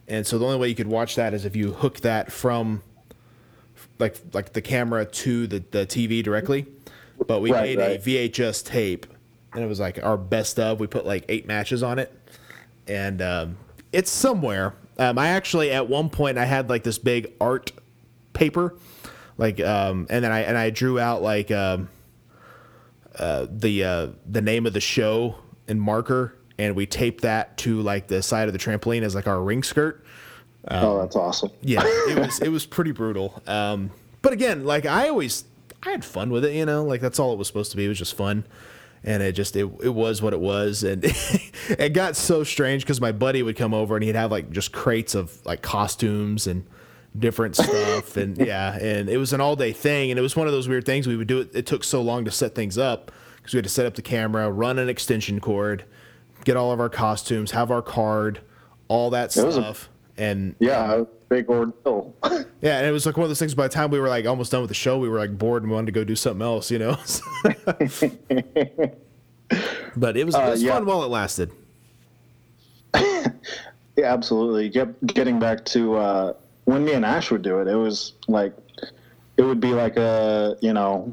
and so the only way you could watch that is if you hook that from like like the camera to the, the TV directly. But we Right, made right. a VHS tape, and it was like our best of. We put like eight matches on it, and um, it's somewhere. Um, I actually at one point I had like this big art paper, like, um, and then I and I drew out like um, uh, the uh, the name of the show in marker, and we taped that to like the side of the trampoline as like our ring skirt. oh, that's awesome. yeah, it was it was pretty brutal. Um, but again, like I always, I had fun with it. You know, like that's all it was supposed to be. It was just fun, and it just it, it was what it was, and it got so strange because my buddy would come over and he'd have like just crates of like costumes and different stuff, and yeah, and it was an all day thing, and it was one of those weird things we would do. It, it took so long to set things up because we had to set up the camera, run an extension cord, get all of our costumes, have our card, all that It was a- stuff. and Yeah, big ordeal. yeah, and it was like one of those things. By the time we were like almost done with the show, we were like bored and wanted to go do something else, you know. but it was, it Uh, yeah. fun while it lasted. Yeah, absolutely. Get, getting back to uh, when me and Ash would do it, it was like it would be like a you know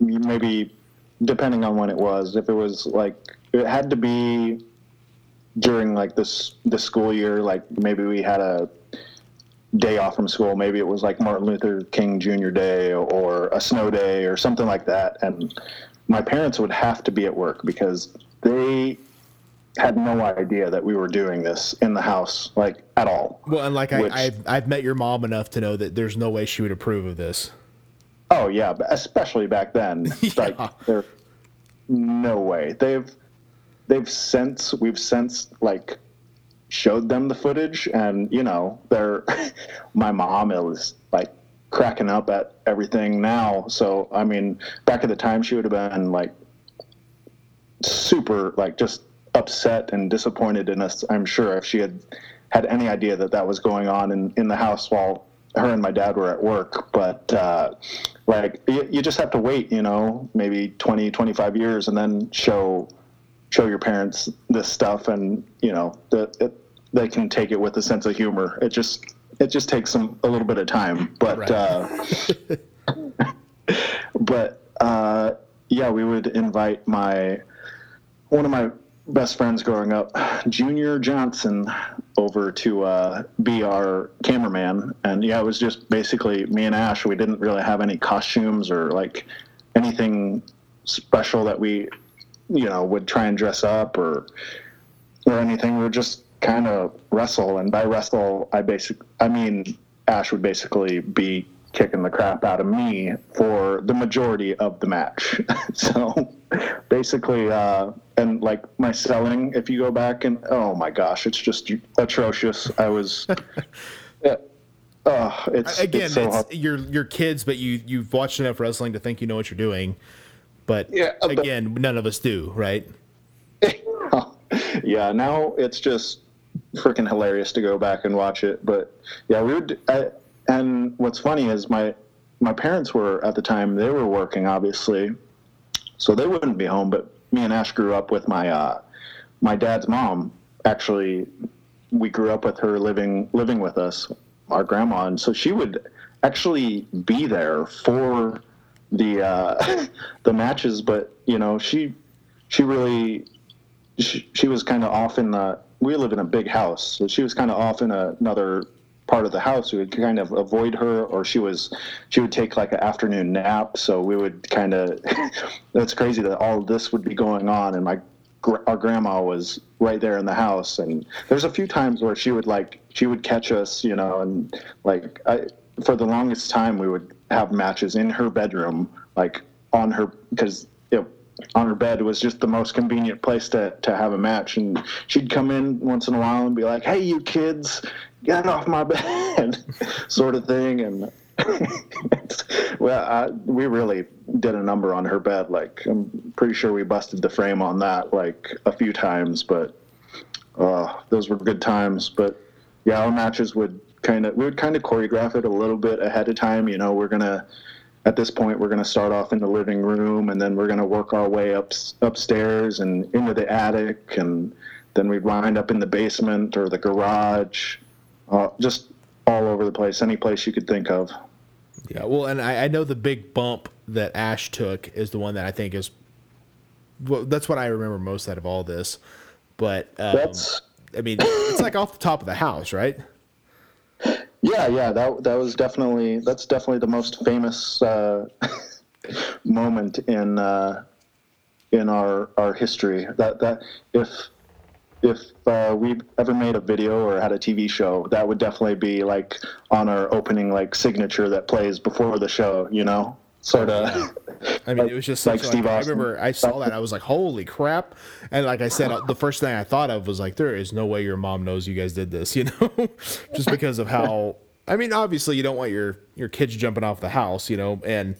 maybe depending on when it was. If it was like it had to be during like this the school year, like maybe we had a day off from school. Maybe it was like Martin Luther King Jr. Day or a snow day or something like that. And my parents would have to be at work because they had no idea that we were doing this in the house, like at all. Well, and like Which- I, I've, I've met your mom enough to know that there's no way she would approve of this. Oh yeah, especially back then. Like there, no way. They've they've since we've since like showed them the footage, and you know they're my mom is like cracking up at everything now. So I mean, back at the time, she would have been like super like just upset and disappointed in us. I'm sure if she had had any idea that that was going on in in the house while her and my dad were at work. But uh, like you, you just have to wait, you know, maybe 20, 25 years, and then show show your parents this stuff, and you know that it, they can take it with a sense of humor. It just it just takes some a little bit of time, but. Uh, but uh, yeah, we would invite my one of my best friends growing up, Junior Johnson, over to uh, be our cameraman, and yeah, it was just basically me and Ash. We didn't really have any costumes or like anything special that we, you know, would try and dress up or or anything. We would just kind of wrestle, and by wrestle, I basic, I mean Ash would basically be kicking the crap out of me for the majority of the match. so basically, uh, and like my selling, if you go back and oh my gosh, it's just atrocious. I was. Yeah. Oh, it's Again, it's so it's, you're you're kids, but you you've watched enough wrestling to think you know what you're doing. But Yeah, uh, but- again, none of us do, right? yeah, now it's just freaking hilarious to go back and watch it. But yeah, we would. I, and what's funny is my my parents were at the time they were working, obviously, so they wouldn't be home. But me and Ash grew up with my uh, my dad's mom. Actually, we grew up with her living living with us, our grandma, and so she would actually be there for the uh, the matches. But you know, she she really she, she was kind of off in the we live in a big house so she was kind of off in a, another part of the house. We would kind of avoid her or she was she would take like an afternoon nap so we would kind of that's crazy that all this would be going on and my our grandma was right there in the house and there's a few times where she would like she would catch us you know and like I, for the longest time we would have matches in her bedroom like on her because on her bed was just the most convenient place to, to have a match. And she'd come in once in a while and be like, hey, you kids, get off my bed, sort of thing. And well, I, we really did a number on her bed. Like, I'm pretty sure we busted the frame on that like a few times, but uh, those were good times. But yeah, our matches would kind of, we would kind of choreograph it a little bit ahead of time. You know, we're going to, at this point we're going to start off in the living room and then we're going to work our way up upstairs and into the attic and then we'd wind up in the basement or the garage uh, just all over the place any place you could think of Yeah, well, and I, I know the big bump that Ash took is the one that I think is, well, that's what I remember most out of all this. But um, That's- I mean, it's like off the top of the house, right? Yeah yeah that, that was definitely that's definitely the most famous uh, moment in uh, in our our history that that if if uh, we ever made a video or had a TV show, that would definitely be like on our opening like signature that plays before the show. You know, sort of. I mean, it was just like such, Steve I Austin. remember I saw that I was like, "Holy crap!" And like I said, the first thing I thought of was like, "There is no way your mom knows you guys did this," you know, just because of how. I mean, obviously, you don't want your your kids jumping off the house, you know, and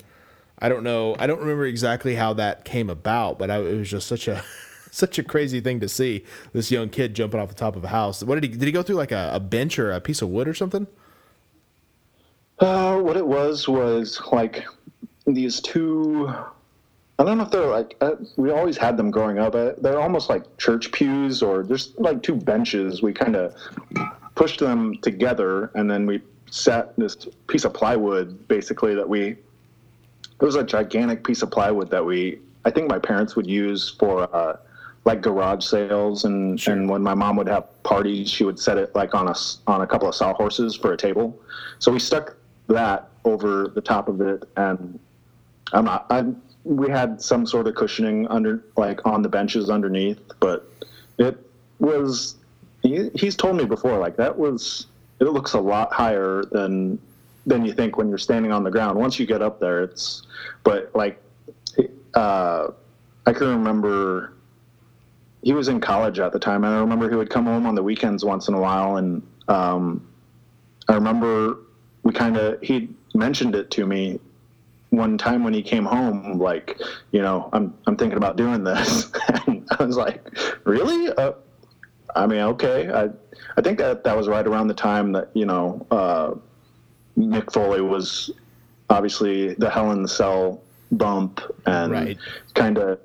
I don't know, I don't remember exactly how that came about, but I, it was just such a such a crazy thing to see this young kid jumping off the top of a house. What did he did he go through like a, a bench or a piece of wood or something? Uh, what it was was like these two. I don't know if they're like uh, we always had them growing up. Uh, they're almost like church pews, or there's like two benches. We kind of pushed them together, and then we set this piece of plywood, basically that we. It was a gigantic piece of plywood that we. I think my parents would use for uh, like garage sales, and and when my mom would have parties, she would set it like on a on a couple of sawhorses for a table. So we stuck that over the top of it, and I'm not. I we had some sort of cushioning under, like on the benches underneath, but it was. He, he's told me before, like that was. It looks a lot higher than than you think when you're standing on the ground. Once you get up there, it's. But like, uh, I can remember. He was in college at the time, and I remember he would come home on the weekends once in a while, and um, I remember we kind of he mentioned it to me one time when he came home like you know i'm i'm thinking about doing this and i was like really uh, i mean okay i i think that that was right around the time that you know uh mick foley was obviously the hell in the cell bump and Right. kind of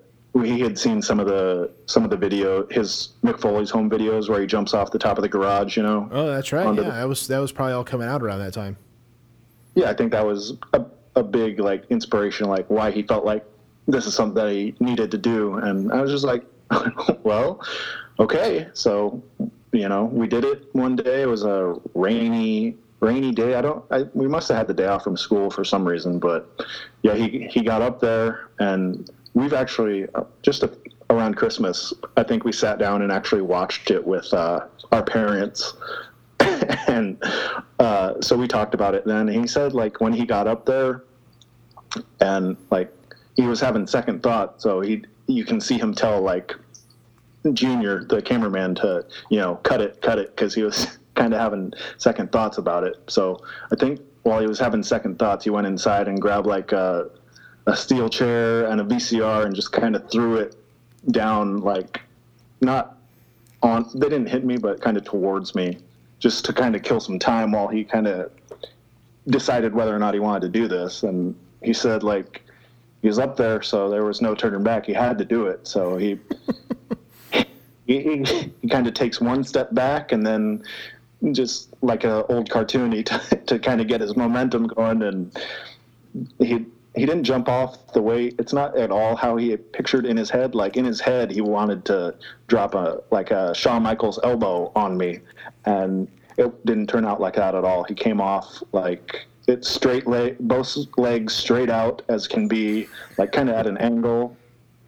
he had seen some of the some of the video his mick foley's home videos where he jumps off the top of the garage you know Oh, that's right. Yeah, the- that was that was probably all coming out around that time. yeah, I think that was a, a big like inspiration, like why he felt like this is something that he needed to do. And I was just like, well, okay. So, you know, we did it one day. It was a rainy, rainy day. I don't, I, we must have had the day off from school for some reason, but yeah, he, he got up there and we've actually uh, just a, around Christmas, I think we sat down and actually watched it with uh, our parents and uh, so we talked about it then. He said like when he got up there, and like he was having second thought, so he you can see him tell like Junior, the cameraman, to you know cut it, cut it, because he was kind of having second thoughts about it. So I think while he was having second thoughts, he went inside and grabbed like a, a steel chair and a VCR and just kind of threw it down like not on they didn't hit me but kind of towards me just to kind of kill some time while he kind of decided whether or not he wanted to do this and he said like he was up there so there was no turning back. He had to do it so he he, he, he kind of takes one step back and then just like an old cartoon he t- to kind of get his momentum going and he he didn't jump off the way it's not at all how he pictured in his head like in his head he wanted to drop a like a Shawn Michaels elbow on me and it didn't turn out like that at all he came off like it's straight leg both legs straight out as can be like kind of at an angle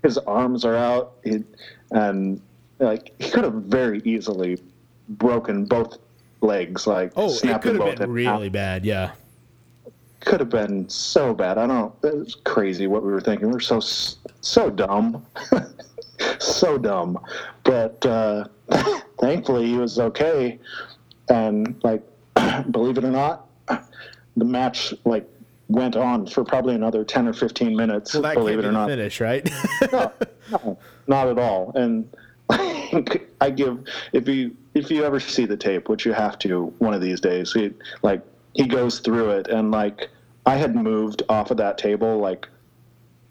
his arms are out he, and like he could have very easily broken both legs like Oh, it could have been really bad. Yeah. Could have been so bad. I don't. It was crazy what we were thinking. We were so so dumb, so dumb. But uh, thankfully, he was okay. And like, believe it or not, the match like went on for probably another ten or fifteen minutes. Well, believe it or not, finish, right? no, no, not at all. And I give if you if you ever see the tape, which you have to one of these days, he like he goes through it and like I had moved off of that table like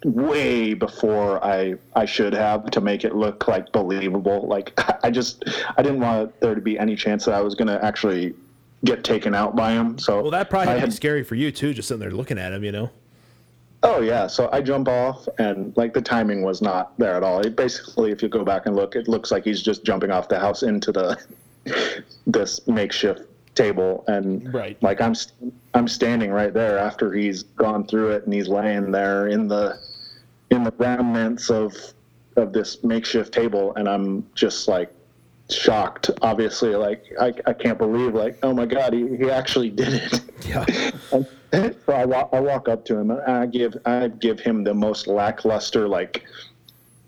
way before I I should have to make it look like believable. Like I just I didn't want there to be any chance that I was gonna actually get taken out by him. So well, that probably had had be scary for you too, just sitting there looking at him. You know. Oh yeah, so I jump off and like the timing was not there at all. It basically, if you go back and look, it looks like he's just jumping off the house into the this makeshift table, and Right. like I'm I'm standing right there after he's gone through it and he's laying there in the in the remnants of of this makeshift table, and I'm just like shocked. Obviously, like I, I can't believe like oh my god he, he actually did it. Yeah. And so I walk I walk up to him and I give I give him the most lackluster like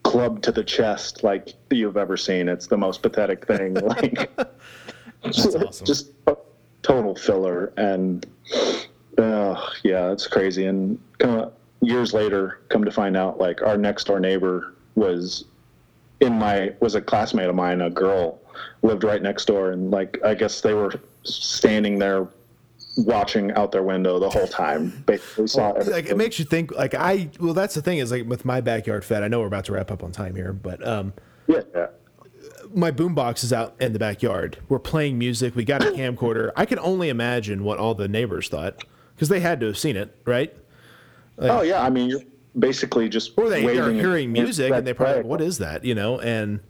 club to the chest like you've ever seen. It's the most pathetic thing. Like awesome. just a total filler and uh, yeah, it's crazy. And kind of years later, come to find out like our next door neighbor was in my was a classmate of mine, a girl lived right next door, and like I guess they were standing there watching out their window the whole time. Basically, saw like it makes you think like i well that's the thing is like with my backyard fed i know we're about to wrap up on time here but um yeah, yeah. My boombox is out in the backyard. We're playing music. We got a camcorder. I can only imagine what all the neighbors thought because they had to have seen it right? Oh yeah, I mean you're basically just or they are hearing music and they probably like, what is that? You know and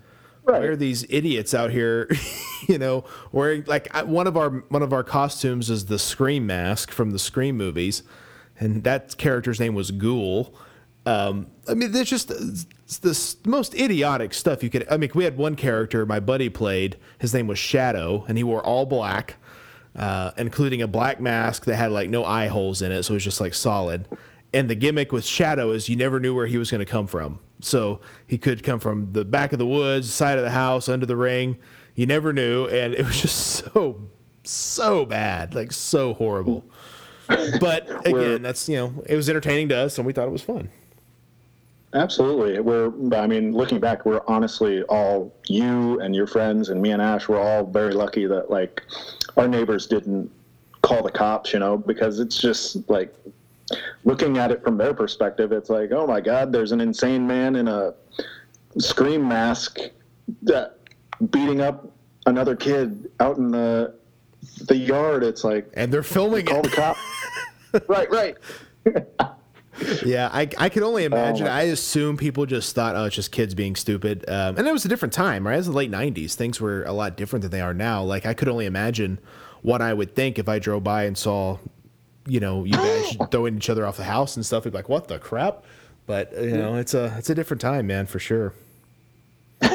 Right. why are these idiots out here? You know wearing like one of our one of our costumes is the scream mask from the scream movies and that character's name was ghoul um, i mean there's just the most idiotic stuff you could i mean we had one character my buddy played his name was shadow and he wore all black uh, including a black mask that had like no eye holes in it, so it was just like solid. And the gimmick with Shadow is you never knew where he was going to come from. So he could come from the back of the woods, side of the house, under the ring. You never knew, and it was just so, so bad, like so horrible. But again, that's you know, it was entertaining to us, and we thought it was fun. Absolutely. We're, I mean, looking back, we're honestly all you and your friends and me and Ash, we're all very lucky that like our neighbors didn't call the cops, you know, because it's just like looking at it from their perspective, it's like, oh my God, there's an insane man in a scream mask that beating up another kid out in the the yard. It's like, And they're filming call the it. cop. right, right. Yeah, I, I can only imagine. my- I assume people just thought, oh, it's just kids being stupid. Um, and it was a different time, right? It was the late 90s. Things were a lot different than they are now. Like, I could only imagine what I would think if I drove by and saw, you know, you guys throwing each other off the house and stuff. I'd be like, what the crap? But, you know, it's a, it's a different time, man, for sure.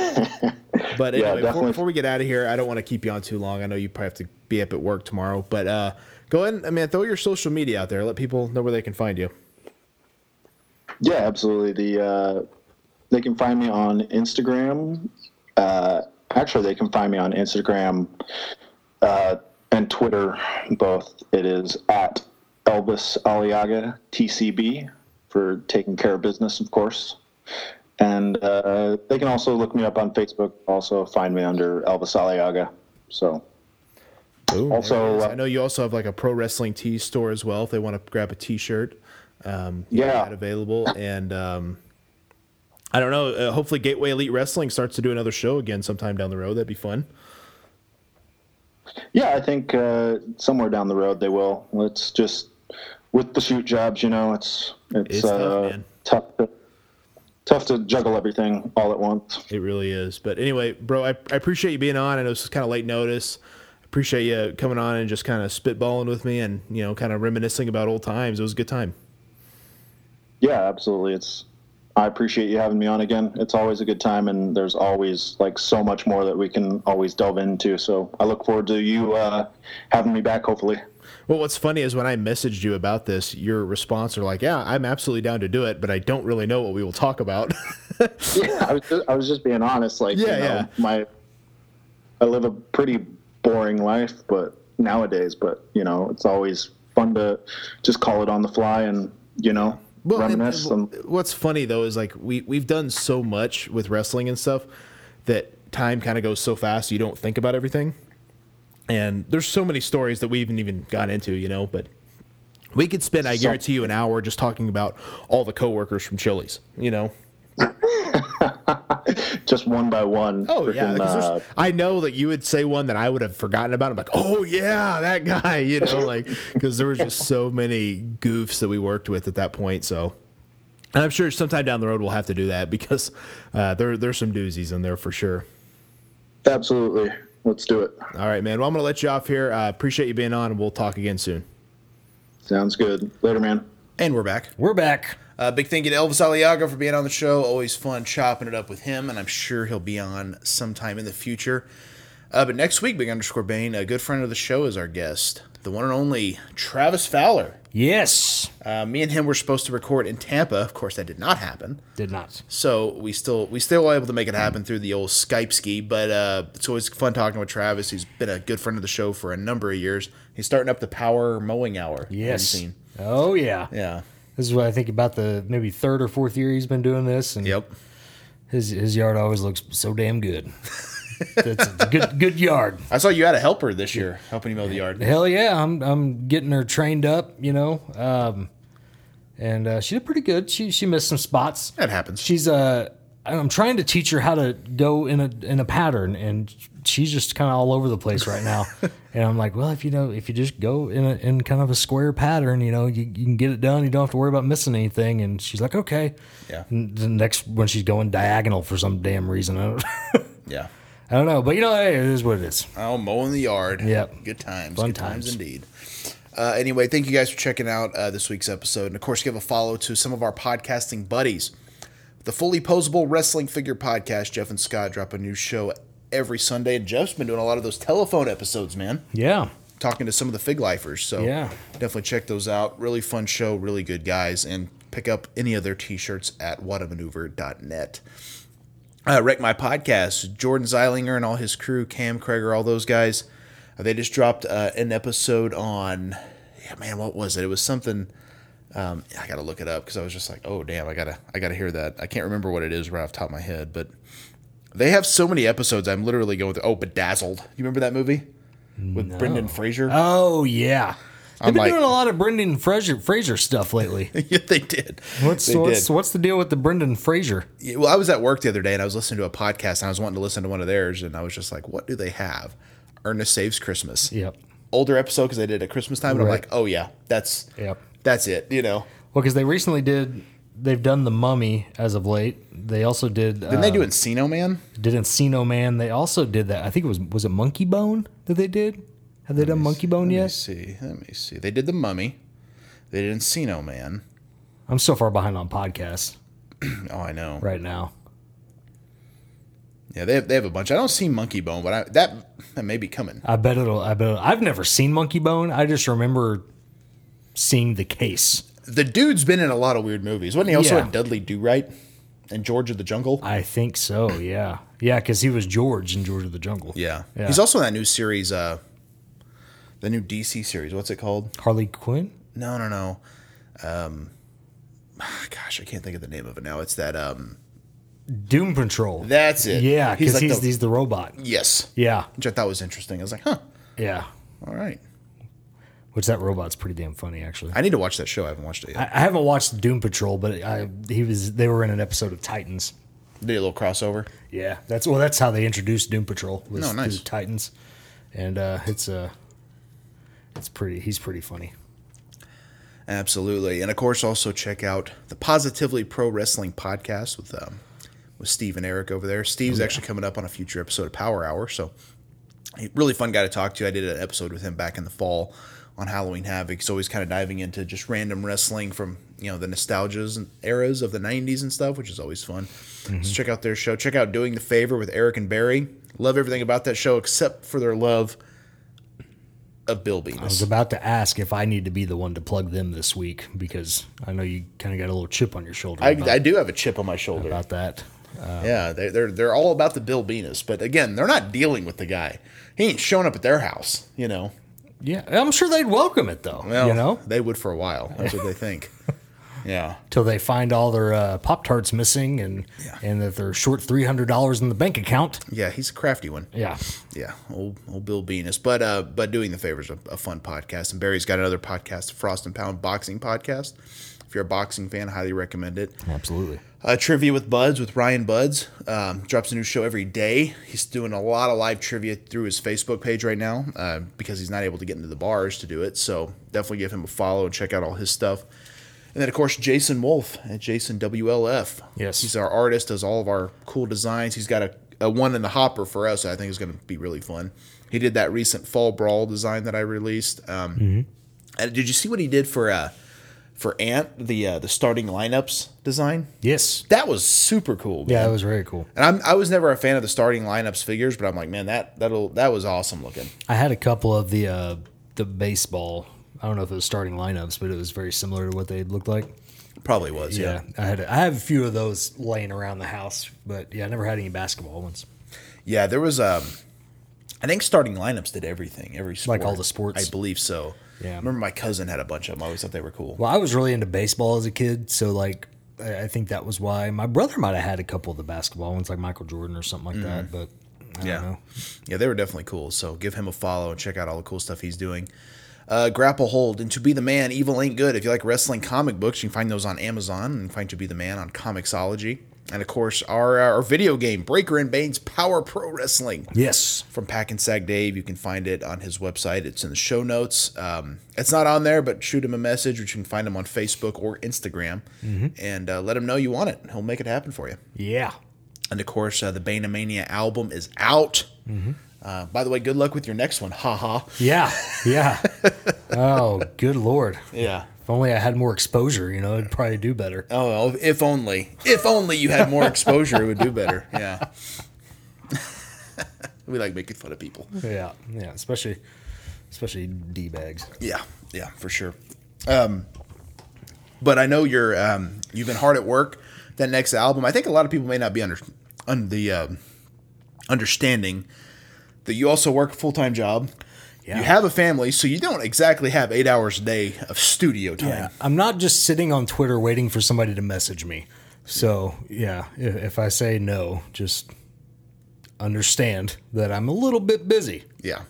But anyway, before, before we get out of here, I don't want to keep you on too long. I know you probably have to be up at work tomorrow. But uh, go ahead, and, I mean, throw your social media out there. Let people know where they can find you. Yeah, absolutely. The uh, they can find me on Instagram. Uh, actually, they can find me on Instagram uh, and Twitter both. It is at Elvis Aliaga TCB for taking care of business, of course. And uh, they can also look me up on Facebook. Also, find me under Elvis Aliaga. So Boom, Also, there it is. uh, I know you also have like a pro wrestling tee store as well. If they want to grab a T-shirt, um, Yeah. available. And um, I don't know. Uh, hopefully, Gateway Elite Wrestling starts to do another show again sometime down the road. That'd be fun. Yeah, I think uh, somewhere down the road they will. It's just with the shoot jobs, you know, it's it's, It's tough, uh, man. tough to tough to juggle everything all at once. It really is. But anyway, bro, I, I appreciate you being on. I know this is kind of late notice. Appreciate you coming on and just kind of spitballing with me and you know kind of reminiscing about old times. It was a good time. Yeah, absolutely. It's I appreciate you having me on again. It's always a good time, and there's always like so much more that we can always delve into. So I look forward to you uh, having me back. Hopefully. Well, what's funny is when I messaged you about this, your response are like, "Yeah, I'm absolutely down to do it, but I don't really know what we will talk about." yeah, I was just, I was just being honest. Like, Yeah, you know, yeah. my I live a pretty boring life, but nowadays, but you know, it's always fun to just call it on the fly and you know Well, reminisce. and what's funny though is like we we've done so much with wrestling and stuff that time kind of goes so fast you don't think about everything. And there's so many stories that we haven't even got into, you know. But we could spend, I guarantee you, an hour just talking about all the coworkers from Chili's, you know. just one by one. Oh yeah, freaking, because there's- uh, I know that you would say one that I would have forgotten about. I'm like, oh yeah, that guy, you know, like because there was just so many goofs that we worked with at that point. So, and I'm sure sometime down the road we'll have to do that because uh, there there's some doozies in there for sure. absolutely. Let's do it. All right, man. Well, I'm gonna let you off here. Uh, appreciate you being on, and we'll talk again soon. Sounds good. Later, man. And we're back. We're back. Uh, big thank you to Elvis Aliaga for being on the show. Always fun chopping it up with him, and I'm sure he'll be on sometime in the future. Uh, but next week, Big Underscore Bane, a good friend of the show, is our guest. The one and only Travis Fowler. Yes. Uh, me and him were supposed to record in Tampa. Of course, that did not happen. Did not. So we still we still were able to make it happen through the old Skype ski. But uh, it's always fun talking with Travis. He's been a good friend of the show for a number of years. He's starting up the Power Mowing Hour. Yes. Oh yeah. Yeah. This is what I think about the maybe third or fourth year he's been doing this, and Yep. his his yard always looks so damn good. it's a good good yard. I saw you had a helper this year helping you mow the yard. Hell yeah, I'm I'm getting her trained up, you know. Um, and uh, she did pretty good. She she missed some spots. That happens. She's uh I'm trying to teach her how to go in a in a pattern, and she's just kind of all over the place right now. and I'm like, well, if you know, if you just go in a in kind of a square pattern, you know, you, you can get it done. You don't have to worry about missing anything. And she's like, okay. Yeah. And the next when she's going diagonal for some damn reason, I don't, Yeah. I don't know, but you know, hey, it is what it is. Oh, mowing the yard. Yep. Good times. Fun good times. times. indeed. Uh, anyway, thank you guys for checking out uh, this week's episode. And of course, give a follow to some of our podcasting buddies. The Fully Posable Wrestling Figure Podcast, Jeff and Scott drop a new show every Sunday. And Jeff's been doing a lot of those telephone episodes, man. Yeah. Talking to some of the Fig Lifers. So Yeah. definitely check those out. Really fun show, really good guys. And pick up any of their t shirts at whatamaneuver.net. Uh, Wreck My Podcast, Jordan Zeilinger and all his crew, Cam Krager, all those guys. Uh, they just dropped uh, an episode on, yeah, man, what was it? It was something. Um, I gotta look it up because I was just like, oh damn, I gotta, I gotta hear that. I can't remember what it is right off the top of my head, but they have so many episodes. I'm literally going through. Oh, Bedazzled. You remember that movie with Brendan Fraser? Oh yeah. They've I'm been like- doing a lot of Brendan Fraser Fraser stuff lately. yeah, they did. What's They what's did. what's the deal with the Brendan Fraser? Yeah, well, I was at work the other day and I was listening to a podcast and I was wanting to listen to one of theirs and I was just like, what do they have? Ernest Saves Christmas. Yep. Older episode because they did it at Christmas time. And I'm like, oh yeah, that's Yep. That's it. You know, Well, because they recently did. They've done the Mummy as of late. They also did. didn't they do uh, Encino Man? Did Encino Man? They also did that. I think it was was it Monkey Bone that they did. Have they done Monkey Bone yet? Let me see. Let me see. They did the Mummy. They did Encino Man. I'm so far behind on podcasts Oh, I know. right now. Yeah, they have, they have a bunch. I don't see Monkey Bone, but I, that that may be coming. I bet it'll. I bet. It'll, I've never seen Monkey Bone. I just remember seeing the case. The dude's been in a lot of weird movies. Wasn't he also Yeah. in Dudley Do Right and George of the Jungle? I think so. Yeah. Yeah, because he was George in George of the Jungle. Yeah. Yeah. He's also in that new series, uh, the new DC series. What's it called? Harley Quinn. No, no, no. Um, gosh, I can't think of the name of it now. It's that. Um, Doom Patrol. that's it. yeah, because he's, like the- he's the robot. yes, Yeah. which I thought was interesting. I was like, huh, Yeah. all right. Which that robot's pretty damn funny, actually. I need to watch that show. I haven't watched it yet. I, I haven't watched Doom Patrol, but I he was they were in an episode of Titans. Did a little crossover. Yeah, that's well, that's how they introduced Doom Patrol was Oh, nice. through Titans, and uh, it's uh, it's pretty. He's pretty funny. Absolutely, and of course, also check out the Positively Pro Wrestling podcast with um, with Steve and Eric over there. Steve's actually coming up on a future episode of Power Hour, so a really fun guy to talk to. I did an episode with him back in the fall on Halloween Havoc. He's always kind of diving into just random wrestling from you know the nostalgias and eras of the '90s and stuff, which is always fun. So mm-hmm. check out their show. Check out Doing the Favor with Eric and Barry. Love everything about that show except for their love of Bill I was about to ask if I need to be the one to plug them this week because I know you kind of got a little chip on your shoulder I, about, I do have a chip on my shoulder. about that. Uh, yeah, they, they're they're all about the Bill Venus, but again, they're not dealing with the guy. He ain't showing up at their house, you know. Yeah, I'm sure they'd welcome it though. Well, you know, they would for a while. That's what they think. Yeah, till they find all their uh, Pop Tarts missing and and that they're short three hundred dollars in the bank account. yeah, he's a crafty one. Yeah, Yeah, old old Bill Venus. But uh, but doing the favors a, a fun podcast, and Barry's got another podcast, Frost and Pound Boxing Podcast. If you're a boxing fan, highly recommend it. absolutely. Uh, trivia with Buds with Ryan Buds um, drops a new show every day. He's doing a lot of live trivia through his Facebook page right now uh, because he's not able to get into the bars to do it. So definitely give him a follow and check out all his stuff. And then of course Jason Wolf at Jason WLF. Yes. he's our artist, does all of our cool designs. He's got a, a one in the hopper for us. that I think is going to be really fun. He did that recent Fall Brawl design that I released. Um, and did you see what he did for uh, for Ant the uh, the starting lineups design. Yes. That was super cool. Yeah, man. it was very cool. And I'm, I was never a fan of the starting lineups figures, but I'm like, man, that that'll that was awesome looking. I had a couple of the uh, the baseball. I don't know if it was starting lineups, but it was very similar to what they looked like. Probably was, yeah. Yeah, I had I have a few of those laying around the house, but yeah, I never had any basketball ones. Yeah, there was um I think starting lineups did everything, every sport. Like all the sports? I believe so. Yeah. I remember my cousin had a bunch of them. I always thought they were cool. Well, I was really into baseball as a kid, so like I think that was why my brother might have had a couple of the basketball ones, like Michael Jordan or something like that. But I Mm-hmm. yeah. know. Yeah, they were definitely cool. So give him a follow and check out all the cool stuff he's doing. Uh, Grapple Hold and To Be the Man, Evil Ain't Good. If you like wrestling comic books, you can find those on Amazon and find To Be the Man on Comixology. And of course, our, our video game, Breaker and Bane's Power Pro Wrestling. Yes. from Pack and Sag Dave. You can find it on his website. It's in the show notes. Um, it's not on there, but shoot him a message, which you can find him on Facebook or Instagram, and uh, let him know you want it. He'll make it happen for you. Yeah. And of course, uh, the Banemania album is out. Uh, by the way, good luck with your next one. Ha ha. Yeah. Yeah. oh, good lord. Yeah. Only I had more exposure, you know, I'd probably do better. Oh, well, if only. If only you had more exposure, it would do better. Yeah. we like making fun of people. Yeah. Yeah. Especially, especially d bags. Yeah, yeah, for sure. Um, but I know you're um, you've been hard at work. That next album, I think a lot of people may not be under, on the um, understanding that you also work a full time job. Yeah. You have a family, so you don't exactly have eight hours a day of studio time. Yeah, I'm not just sitting on Twitter waiting for somebody to message me. So yeah, if, if I say no, just understand that I'm a little bit busy. Yeah.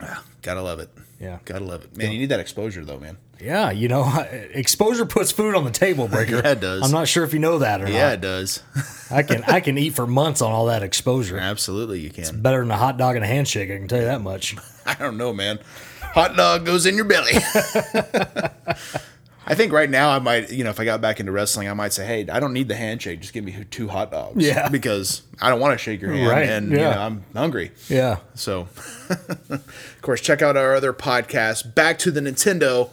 Ah, gotta love it. Yeah. Gotta love it. Man, you need that exposure though, man. Yeah, you know, exposure puts food on the table, breaker. Yeah, it does. I'm not sure if you know that or not. Yeah, it does. I can I can eat for months on all that exposure. Absolutely, you can. It's better than a hot dog and a handshake. I can tell you that much. I don't know, man. Hot dog goes in your belly. I think right now I might, you know, if I got back into wrestling, I might say, "Hey, I don't need the handshake. Just give me two hot dogs." Yeah. because I don't want to shake your hand, Right, and you know I'm hungry. Yeah. So, of course, check out our other podcast, Back to the Nintendo.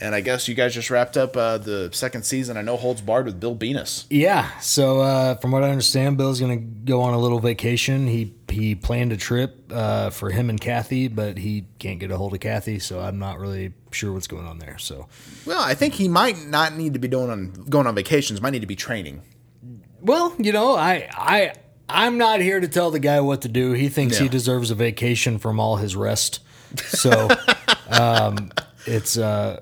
And I guess you guys just wrapped up uh, the second season. I know holds barred with Bill Venus. Yeah. So uh, from what I understand, Bill's going to go on a little vacation. He he planned a trip uh, for him and Kathy, but he can't get a hold of Kathy, so I'm not really sure what's going on there. So Well, I think he might not need to be doing on going on vacations. Might need to be training. Well, you know, I I I'm not here to tell the guy what to do. He thinks he deserves a vacation from all his rest. So um, it's uh,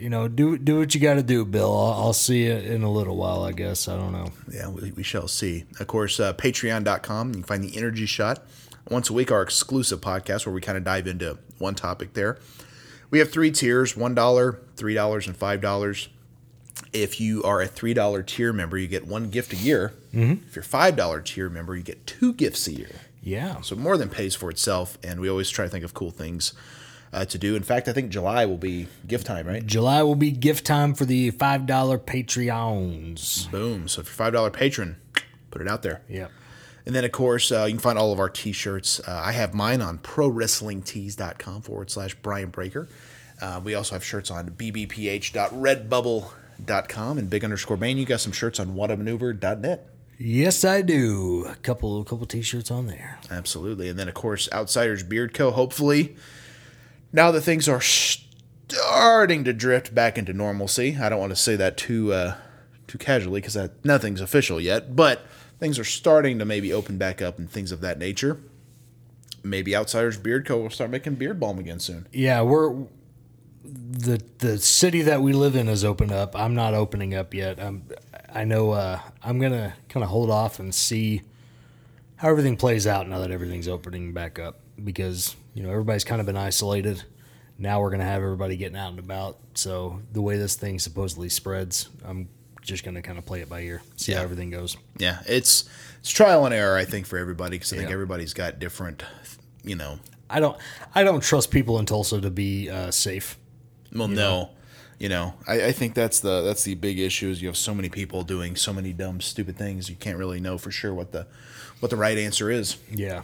you know, do do what you got to do, Bill. I'll, I'll see you in a little while, I guess. I don't know. Yeah, we, we shall see. Of course, uh, patreon.com. You can find the Energy Shot. Once a week, our exclusive podcast where we kind of dive into one topic there. We have three tiers $1, $3, and $5. If you are a $3 tier member, you get one gift a year. If you're a $5 tier member, you get two gifts a year. Yeah. So more than pays for itself. And we always try to think of cool things uh, to do. In fact, I think July will be gift time, right? July will be gift time for the five dollar Patreons. Boom. So if you're $5 patron, put it out there. Yeah. And then, of course, uh, you can find all of our t shirts. Uh, I have mine on prowrestlingtees.com forward slash Brian Breaker. Uh, we also have shirts on bbph.redbubble.com and big underscore Bane. You got some shirts on whatamaneuver.net. Yes, I do. A couple a couple t-shirts on there. Absolutely. And then, of course, Outsiders Beard Co. Hopefully, now that things are starting to drift back into normalcy, I don't want to say that too uh, too casually because nothing's official yet, but things are starting to maybe open back up and things of that nature. Maybe Outsiders Beard Co. will start making beard balm again soon. Yeah, we're the the city that we live in has opened up. I'm not opening up yet. I'm I know uh, I'm gonna kind of hold off and see how everything plays out now that everything's opening back up because you know everybody's kind of been isolated. Now we're gonna have everybody getting out and about. So the way this thing supposedly spreads, I'm just gonna kind of play it by ear, see how everything goes. Yeah, it's it's trial and error, I think, for everybody because I think everybody's got different, you know, I don't I don't trust people in Tulsa to be uh, safe. Well, no, you know, I, I think that's the that's the big issue is you have so many people doing so many dumb, stupid things. You can't really know for sure what the what the right answer is. Yeah.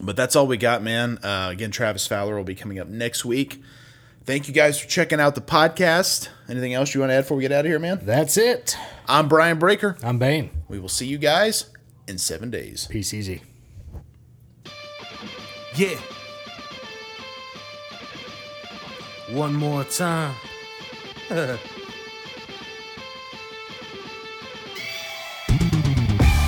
But that's all we got, man. Uh, again, Travis Fowler will be coming up next week. Thank you guys for checking out the podcast. Anything else you want to add before we get out of here, man? That's it. I'm Brian Breaker. I'm Bane. We will see you guys in seven days. Peace easy. Yeah. One more time.